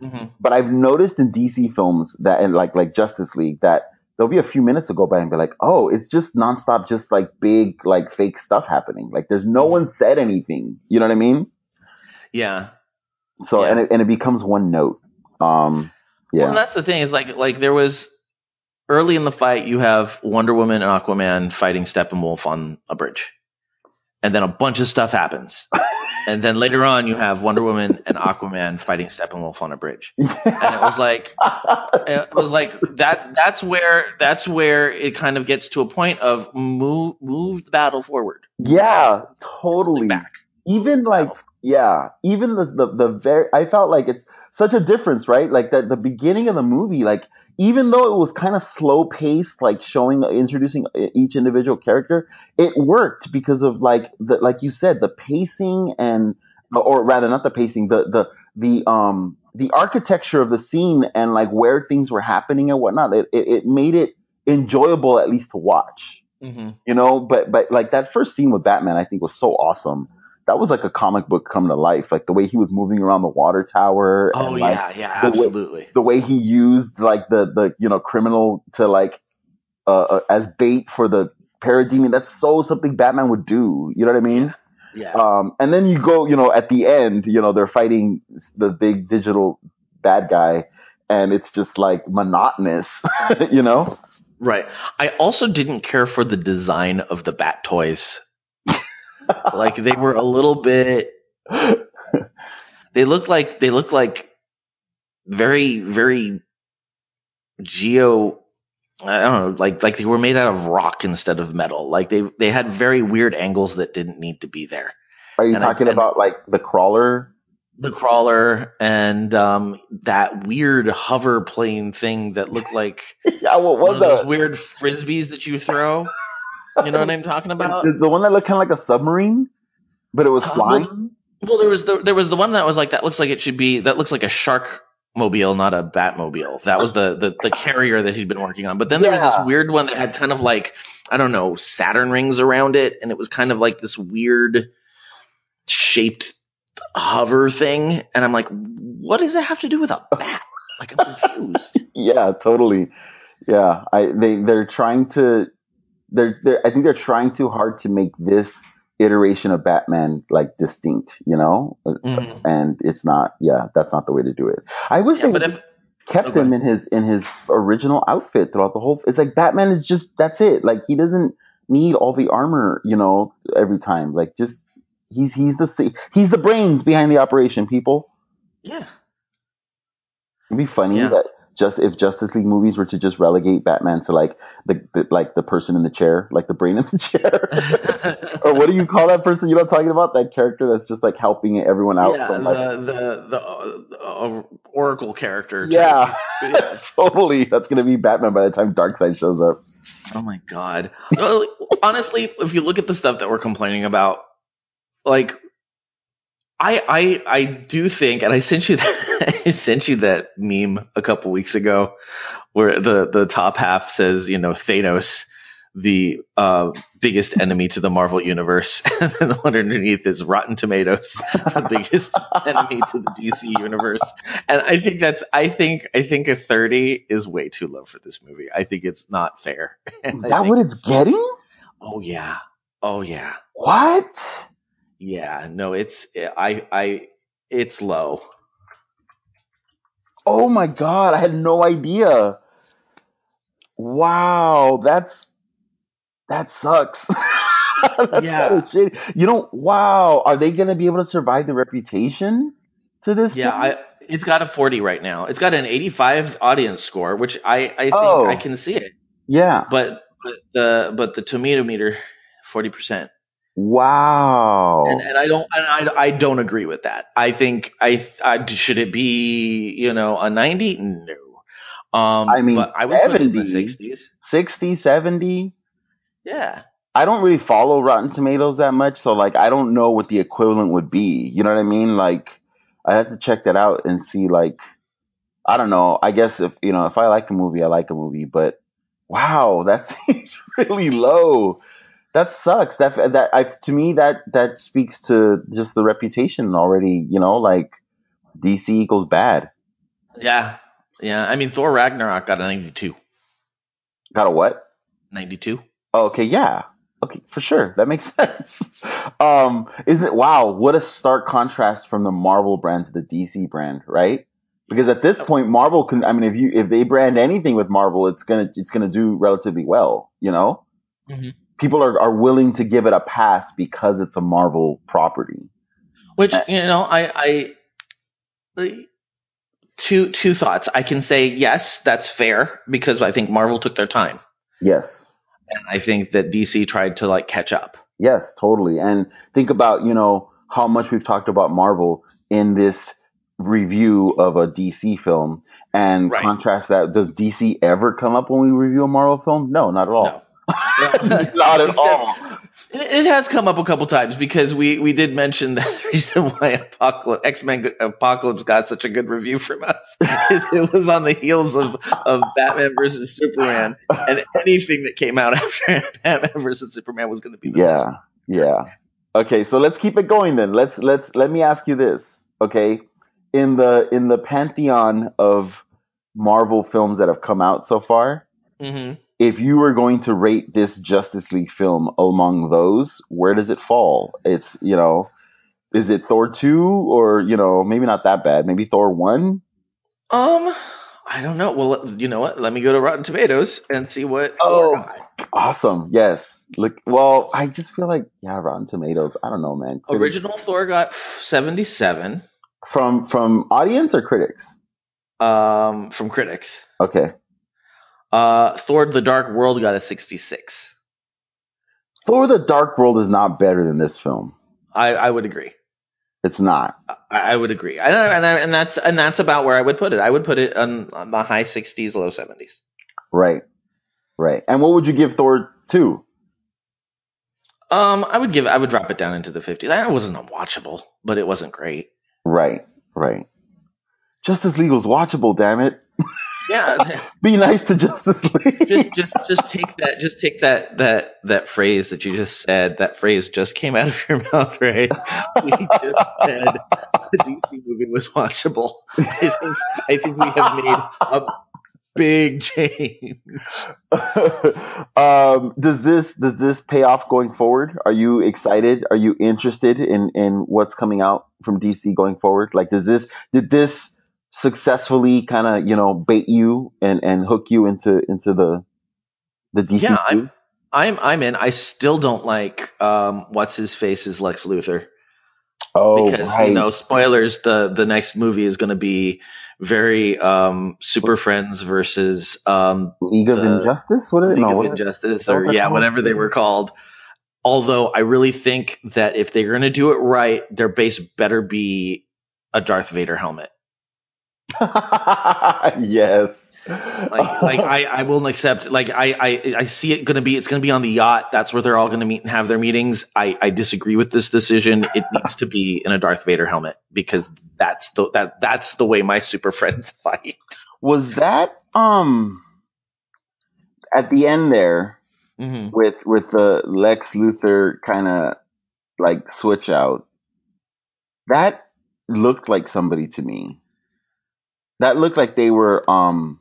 Mm-hmm. But I've noticed in DC films that, and like like Justice League, that there'll be a few minutes to go by and be like, oh, it's just nonstop, just like big like fake stuff happening. Like there's no one said anything. You know what I mean? Yeah. So Yeah. and it and it becomes one note. Um, Well, yeah, and that's the thing is like like there was early in the fight you have Wonder Woman and Aquaman fighting Steppenwolf on a bridge, and then a bunch of stuff happens, and then later on you have Wonder Woman and Aquaman fighting Steppenwolf on a bridge, and it was like it was like that that's where that's where it kind of gets to a point of move move the battle forward. Yeah, totally. back. even like yeah even the, the the very i felt like it's such a difference right? Like that the beginning of the movie like even though it was kind of slow paced like showing introducing each individual character it worked because of like the like you said the pacing and or rather not the pacing the the the um the architecture of the scene and like where things were happening and whatnot. It, it, it made it enjoyable at least to watch. Mm-hmm. you know but but like that first scene with batman i think was so awesome that was like a comic book come to life like the way he was moving around the water tower Oh and, like, yeah, yeah, the way- absolutely. the way he used like the the you know criminal to like uh, uh as bait for the parademon that's so something batman would do you know what i mean Yeah. um and then you go you know at the end you know they're fighting the big digital bad guy and it's just like monotonous you know Right. I also didn't care for the design of the bat toys. Like they were a little bit they looked like they looked like very very geo I don't know, like like they were made out of rock instead of metal. Like they they had very weird angles that didn't need to be there. are you And talking and- about like the crawler The crawler and um that weird hover plane thing that looked like yeah what one was of those weird frisbees that you throw. You know what I'm talking about? The, the one that looked kind of like a submarine, but it was Uh, flying. Well, there was the there was the one that was like that looks like it should be that looks like a shark mobile, not a Batmobile. That was the the, the carrier that he'd been working on. But then there was this weird one that had kind of like I don't know Saturn rings around it, and it was kind of like this weird shaped hover thing. And I'm like, what does that have to do with a bat? Like I'm confused. yeah, totally. Yeah, I they they're trying to they're, they're I think they're trying too hard to make this iteration of Batman like distinct, you know, Mhm. and it's not. Yeah, that's not the way to do it. I wish Yeah, they if kept Okay. him in his in his original outfit throughout the whole. It's like Batman is just that's it. Like he doesn't need all the armor, you know, every time. Like just he's he's the he's the brains behind the operation. People, yeah, it'd be funny Yeah. that just if Justice League movies were to just relegate Batman to like the, the like the person in the chair, like the brain in the chair. or what do you call that person? You know talking about? That character that's just like helping everyone out. yeah, from, like, the the the uh, uh, Oracle character. yeah, yeah. totally. That's gonna be Batman by the time Darkseid shows up. Oh my god. Honestly, if you look at the stuff that we're complaining about, like I I I do think, and I sent you that, I sent you that meme a couple weeks ago, where the the top half says, you know, Thanos, the uh, biggest enemy to the Marvel universe, and then the one underneath is Rotten Tomatoes, the biggest enemy to the DC universe. And I think that's I think I think a thirty is way too low for this movie. I think it's not fair. Is that what it's getting? Oh yeah. Oh yeah. What? Yeah. No, it's I I it's low. Oh my god, I had no idea. Wow, that's that sucks. that's Yeah. kinda shitty. You know, wow, are they gonna be able to survive the reputation to this? Yeah? I it's got a 40 right now. It's got an 85 audience score, which I I think Oh. I can see it. yeah. But but the but the tomato meter 40%. Wow. And and I don't and I I don't agree with that. I think I, I should it be, you know, a 90? No. Um I mean, but I would put it in 70. 60s. 60, 70. Yeah. I don't really follow Rotten Tomatoes that much, so like I don't know what the equivalent would be. You know what I mean? Like I have to check that out and see like I don't know. I guess if you know, if I like a movie, I like a movie, but wow, that seems really low. That sucks. That that I to me that that speaks to just the reputation already, you know, like DC equals bad. Yeah. Yeah. I mean Thor Ragnarok got a 92. Got a what? 92. Oh, okay, yeah. Okay, for sure. That makes sense. Um, is it wow, what a stark contrast from the Marvel brand to the DC brand, right? Because at this point Marvel can I mean if you if they brand anything with Marvel, it's gonna it's gonna do relatively well, you know? Mhm. People are, are willing to give it a pass because it's a Marvel property. Which uh, you know, I, I two two thoughts. I can say yes, that's fair because I think Marvel took their time, Yes. and I think that DC tried to like catch up. Yes, totally. And think about, you know, how much we've talked about Marvel in this review of a DC film and Right. contrast that. Does DC ever come up when we review a Marvel film? No, not at all. No. Not at all. It, it has come up a couple times because we we did mention that the reason why Apocalypse X Men Apocalypse got such a good review from us is it was on the heels of of Batman versus Superman, and anything that came out after Batman versus Superman was going to be the best. Yeah, yeah. Okay, so let's keep it going then. Let's let's let me ask you this. Okay, in the in the pantheon of Marvel films that have come out so far, hmm if you were going to rate this Justice League film among those, where does it fall? It's, you know, is it Thor 2 or, you know, maybe not that bad, maybe Thor 1? Um, I don't know. Well, you know what? Let me go to Rotten Tomatoes and see what. Oh. Awesome. Yes. Look, well, I just feel like, yeah, Rotten Tomatoes. I don't know, man. Critics- original Thor got seventy-seven From, from audience or critics? um, from critics. Okay. Uh, Thor: The Dark World got a sixty-six. Thor the Dark World is not better than this film. I, I would agree. It's not. I, I would agree. I, and, I, and that's and that's about where I would put it. I would put it on, on the high sixties, low seventies. Right. Right. And what would you give Thor 2? Um, I would give. I would drop it down into the fifties. That wasn't unwatchable, but it wasn't great. Right. Right. Justice League was watchable, damn it. Yeah. Be nice to Justice League. just just just take that just take that that that phrase that you just said that phrase just came out of your mouth right we just said the dc movie was watchable i think i think we have made a, big change. um, does this does this pay off going forward? Are you excited? Are you interested in in what's coming out from DC going forward? Like, does this did this successfully kind of you know bait you and and hook you into into the the DC? Yeah, I'm I'm I'm in. I still don't like um what's his face is Lex Luthor. Oh, because right. you know spoilers the the next movie is going to be very um super friends versus um League of Injustice. What is it? League No, of Injustice or yeah whatever they were called although i really think that if they're going to do it right their base better be a darth vader helmet yes. like like i i will accept like i i, I see it going to be it's going to be on the yacht that's where they're all going to meet and have their meetings i i disagree with this decision it needs to be in a darth vader helmet because that's the that that's the way my super friends fight was that um at the end there Mhm. with with the Lex Luthor kind of like switch out? That looked like somebody to me. That looked like they were um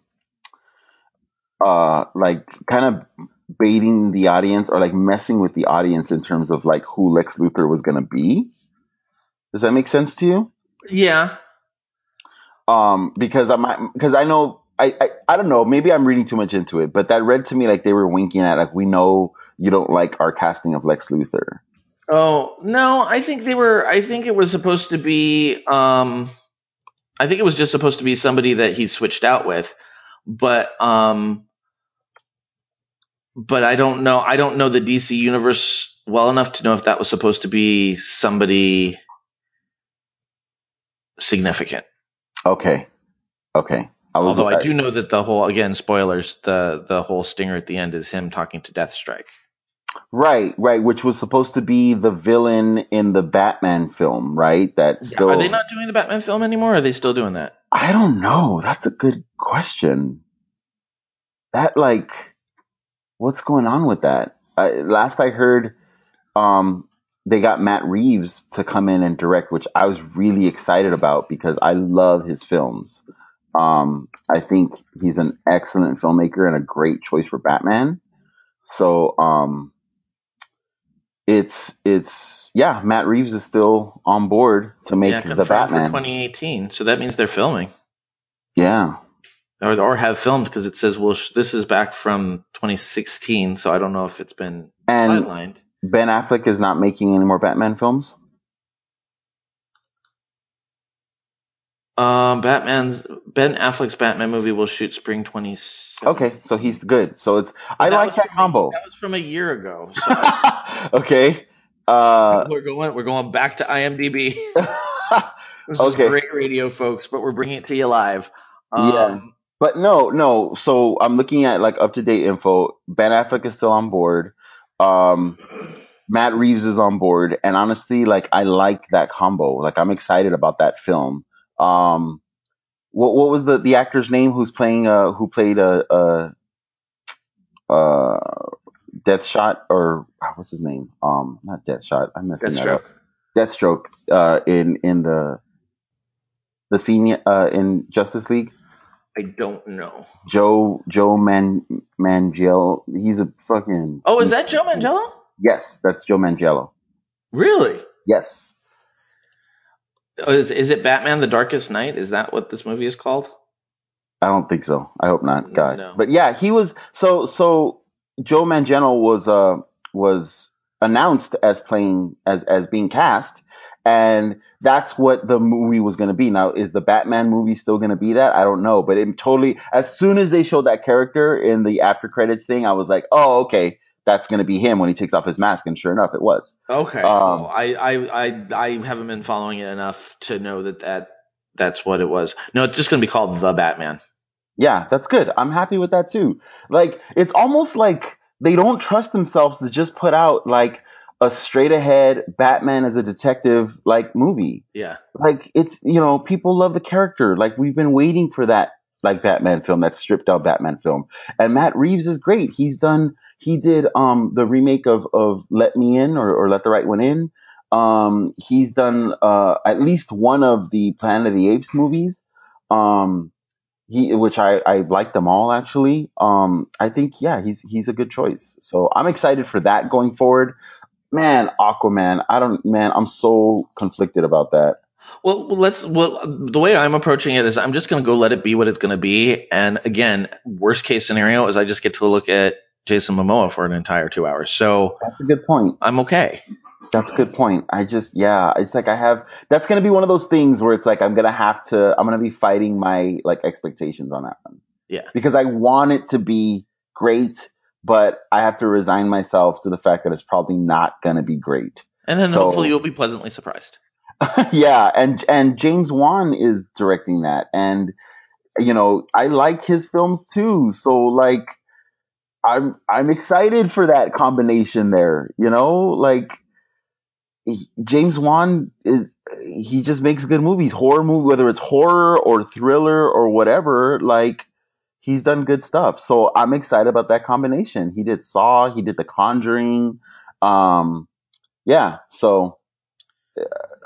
uh like kind of baiting the audience or like messing with the audience in terms of like who Lex Luthor was going to be. Does that make sense to you? yeah um because i'm because i know I, I i don't know maybe i'm reading too much into it but that read to me like they were winking at like we know you don't like our casting of lex luthor Oh no, I think they were. I think it was supposed to be. Um, I think it was just supposed to be somebody that he switched out with, but um, but I don't know. I don't know the DC universe well enough to know if that was supposed to be somebody significant. okay okay i was Although I do know that the whole again spoilers the the whole stinger at the end is him talking to Deathstrike. Right right which was supposed to be the villain in the batman film right? That Are they not doing the Batman film anymore? Or are they still doing that? i don't know. That's a good question. That like what's going on with that? I, last i heard um they got matt reeves to come in and direct which i was really excited about because i love his films. Um i think he's an excellent filmmaker and a great choice for batman. So um it's it's yeah matt reeves is still on board to make yeah, the batman 2018. So that means they're filming. yeah or or have filmed because it says well sh- this is back from 2016 so i don't know if it's been And- sidelined ben affleck is not making any more batman films um batman's ben affleck's batman movie will shoot spring 20. Okay, so he's good. So it's I like that combo. that was from a year ago so Okay. Uh we're going we're going back to imdb this Okay. is great radio folks but we're bringing it to you live um, yeah. But no, no. So I'm looking at like up to date info. Ben Affleck is still on board. Um Matt Reeves is on board and honestly like I like that combo. Like I'm excited about that film. Um what what was the the actor's name who's playing uh who played a uh uh Death Shot or what's his name? Um not Death Shot. I'm messing that up. Deathstroke. Deathstroke uh, in in the the senior uh, in Justice League. i don't know Joe Joe Man Mangiello. He's a fucking. oh is that joe mangello Yes, that's Joe Mangiello. really Yes. Oh, is, is it batman the darkest night is that what this movie is called I don't think so. I hope not. God. No. But yeah, he was so so. Joe Manganiello was uh was announced as playing as as being cast, and that's what the movie was going to be. Now, is the Batman movie still going to be that? I don't know, but it totally. As soon as they showed that character in the after credits thing, I was like, oh, okay, that's going to be him when he takes off his mask, and sure enough, it was. Okay. Um, cool. I, I I I haven't been following it enough to know that that that's what it was. No, it's just going to be called the Batman. Yeah, that's good. I'm happy with that too. Like, it's almost like they don't trust themselves to just put out like a straight ahead Batman as a detective like movie. Yeah. Like, it's, you know, people love the character. Like, we've been waiting for that, like, Batman film, that stripped out Batman film. And Matt Reeves is great. He's done, he did, um, the remake of, of Let Me In or, or Let the Right One In. Um, he's done, uh, at least one of the Planet of the Apes movies. Um, he, which I, I like them all actually. Um, I think yeah, he's he's a good choice. So I'm excited for that going forward. Man, Aquaman, I don't man, I'm so conflicted about that. Well, let's. Well, the way I'm approaching it is, I'm just going to go let it be what it's going to be. And again, worst case scenario is I just get to look at Jason Momoa for an entire two hours. So That's a good point. I'm okay. That's a good point. I just, yeah, it's like I have, that's going to be one of those things where it's like I'm going to have to, I'm going to be fighting my like expectations on that one Yeah. because I want it to be great, but I have to resign myself to the fact that it's probably not going to be great. And then So- hopefully you'll be pleasantly surprised. yeah, and and James Wan is directing that, and you know I like his films too. So like, I'm I'm excited for that combination there. You know, like James Wan is he just makes good movies, horror movie, whether it's horror or thriller or whatever. Like he's done good stuff. So I'm excited about that combination. He did Saw, he did The Conjuring. Um, yeah, so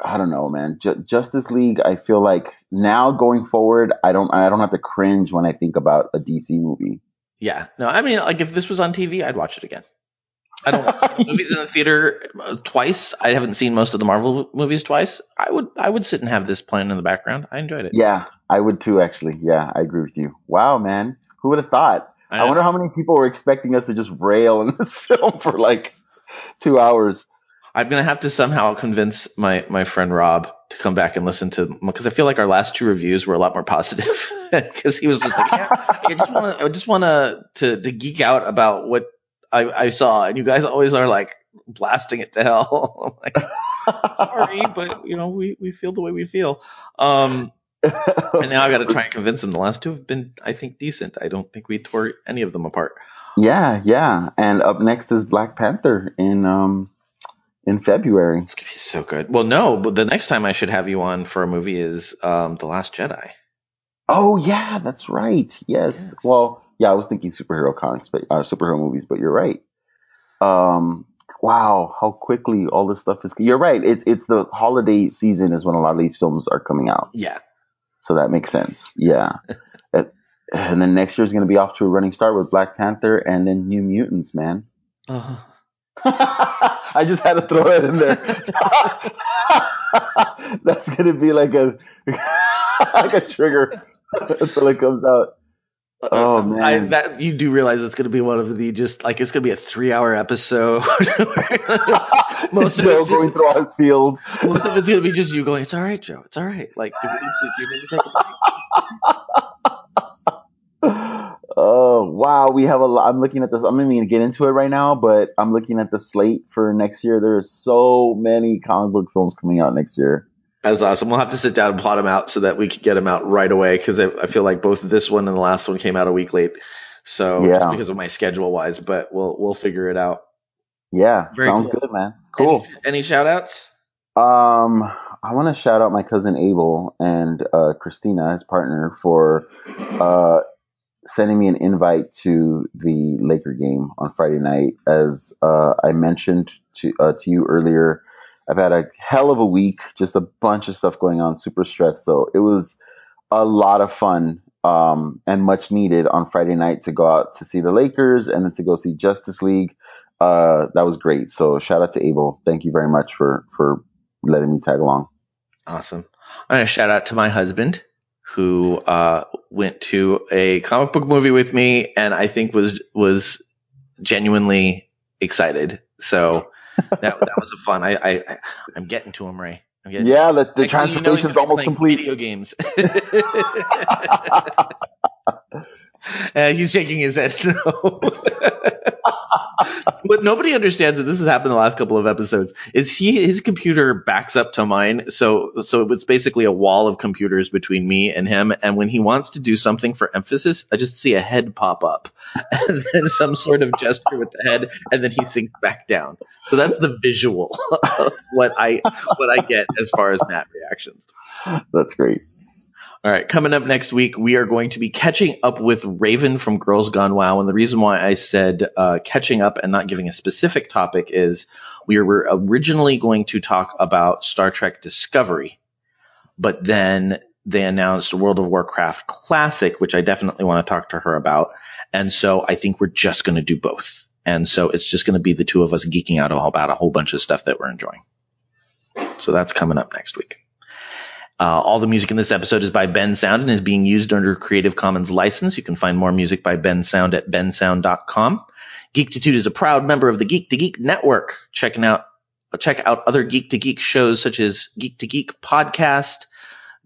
I don't know, man. Ju- Justice League. I feel like now going forward, I don't. I don't have to cringe when I think about a DC movie. Yeah. No, I mean, like if this was on TV, I'd watch it again. I don't watch movies in the theater uh, twice. I haven't seen most of the Marvel movies twice. I would I would sit and have this playing in the background. I enjoyed it. Yeah, I would too. Actually, yeah, I agree with you. Wow, man, who would have thought? I I, wonder how many people were expecting us to just rail in this film for like two hours. I'm gonna have to somehow convince my my friend Rob to come back and listen to because I feel like our last two reviews were a lot more positive because he was just like, yeah, I just want to I just want to to geek out about what I, I saw, and you guys always are like blasting it to hell. Like, sorry, but you know we we feel the way we feel. Um, and now I got to try and convince him. The last two have been, I think, decent. I don't think we tore any of them apart. Yeah, yeah. And up next is Black Panther in um in February. It's gonna be so good. Well, no, but the next time I should have you on for a movie is um, The Last Jedi. Oh yeah, that's right. Yes. Well, yeah, I was thinking superhero comics, but uh, superhero movies, but you're right. Um, wow, how quickly all this stuff is. You're right. It's it's the holiday season is when a lot of these films are coming out, Yeah. so that makes sense. Yeah. And then next year's going to be off to a running start with Black Panther and then New Mutants, man. Uh, I just had to throw it in there. That's gonna be like a like a trigger until it comes out. Oh man, I, that you do realize it's going to be one of the just like it's going to be a three-hour episode. most of Joe it's going just, through all his fields. most of it's going to be just you going. It's all right, Joe. It's all right. Like do we need to, do you need to take a break? Wow, we have a lot. I'm looking at this. I'm not even gonna get into it right now, but I'm looking at the slate for next year. There's so many comic book films coming out next year. That's awesome. We'll have to sit down and plot them out so that we can get them out right away because I, I feel like both this one and the last one came out a week late. So Yeah. just because of my schedule wise, but we'll we'll figure it out. Yeah, Very sounds cool. good, man. Cool. Any, any shout outs? Um, I want to shout out my cousin Abel and uh, Christina, his partner, for uh, sending me an invite to the Laker game on Friday night. As uh, I mentioned to uh, to you earlier, I've had a hell of a week, just a bunch of stuff going on, super stressed. So it was a lot of fun um, and much needed on Friday night to go out to see the Lakers and then to go see Justice League. Uh, that was great. So shout out to Abel. Thank you very much for for letting me tag along. Awesome. I'm gonna shout out to my husband who uh, went to a comic book movie with me and I think was was genuinely excited. So that that was a fun. I, I I'm getting to him, Ray. I'm getting Yeah, the, the Next thing you know, transformation is almost complete. Video games. uh, he's shaking his head no. what nobody understands, and this has happened the last couple of episodes, is he his computer backs up to mine, so so it's basically a wall of computers between me and him. And when he wants to do something for emphasis, I just see a head pop up, and then some sort of gesture with the head, and then he sinks back down. So that's the visual of what I what I get as far as Matt reactions. That's great. All right, coming up next week, we are going to be catching up with Raven from Girls Gone WoW. And the reason why I said uh, catching up and not giving a specific topic is we were originally going to talk about Star Trek Discovery, but then they announced World of Warcraft Classic, which I definitely want to talk to her about. And so I think we're just going to do both. And so it's just going to be the two of us geeking out about a whole bunch of stuff that we're enjoying. So that's coming up next week. Uh, all the music in this episode is by Bensound and is being used under Creative Commons license. You can find more music by Bensound at bensound.com. Geektitude is a proud member of the Geek to Geek network. Checking out, check out other Geek to Geek shows such as Geek to Geek podcast,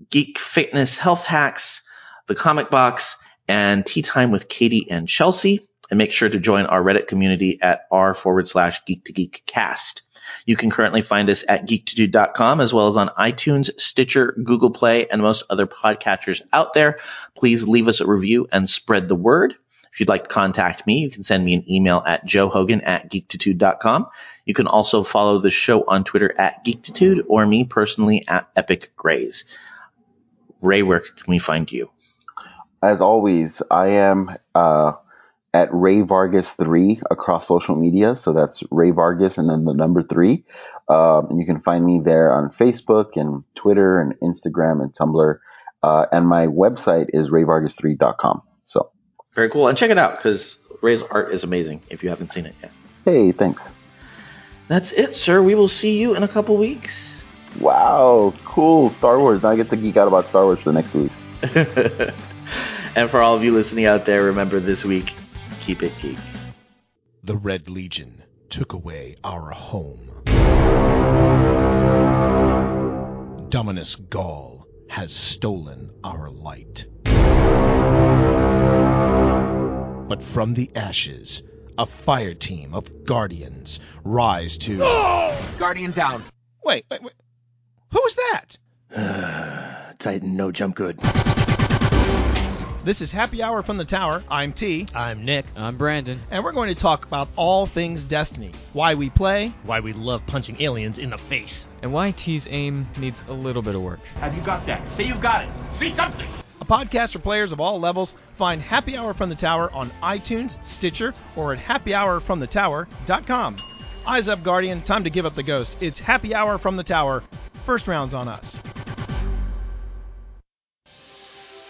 Geek Fitness Health Hacks, The Comic Box, and Tea Time with Katie and Chelsea. And make sure to join our Reddit community at r forward slash geek to geek cast. You can currently find us at geektitude.com as well as on iTunes, Stitcher, Google Play, and most other podcatchers out there. Please leave us a review and spread the word. If you'd like to contact me, you can send me an email at joehogan at geektitude.com. You can also follow the show on Twitter at geektitude or me personally at Epic Grays. Ray, where can we find you? As always, I am uh, at Ray Vargas three across social media. So that's Ray Vargas and then the number three. Um, and you can find me there on Facebook and Twitter and Instagram and Tumblr. Uh, and my website is rayvargas3.com. So very cool, and check it out because Ray's art is amazing. If you haven't seen it yet. Hey, thanks. That's it, sir. We will see you in a couple weeks. Wow, cool. Star Wars. Now I get to geek out about Star Wars for the next week. and for all of you listening out there, remember this week, keep it geek. The Red Legion took away our home. Dominus Gaul has stolen our light. But from the ashes, a fire team of guardians rise to. Guardian down. Wait, wait, wait. Who was that? Titan, no jump good. This is Happy Hour from the Tower. I'm T. I'm Nick. I'm Brandon. And we're going to talk about all things Destiny. Why we play. Why we love punching aliens in the face. And why T's aim needs a little bit of work. Have you got that? Say you've got it. Say something. A podcast for players of all levels. Find Happy Hour from the Tower on iTunes, Stitcher, or at happyhourfromthetower.com. Eyes up, Guardian. Time to give up the ghost. It's Happy Hour from the Tower. First round's on us.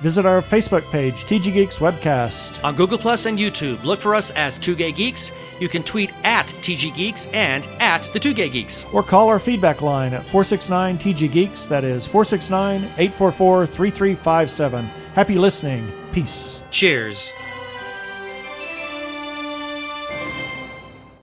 Visit our Facebook page, TG Geeks Webcast. On Google Plus and YouTube, look for us as Two Gay Geeks. You can tweet at TG Geeks and at the Two Gay Geeks. Or call our feedback line at 469 TG Geeks. That is 469 844 3357. Happy listening. Peace. Cheers.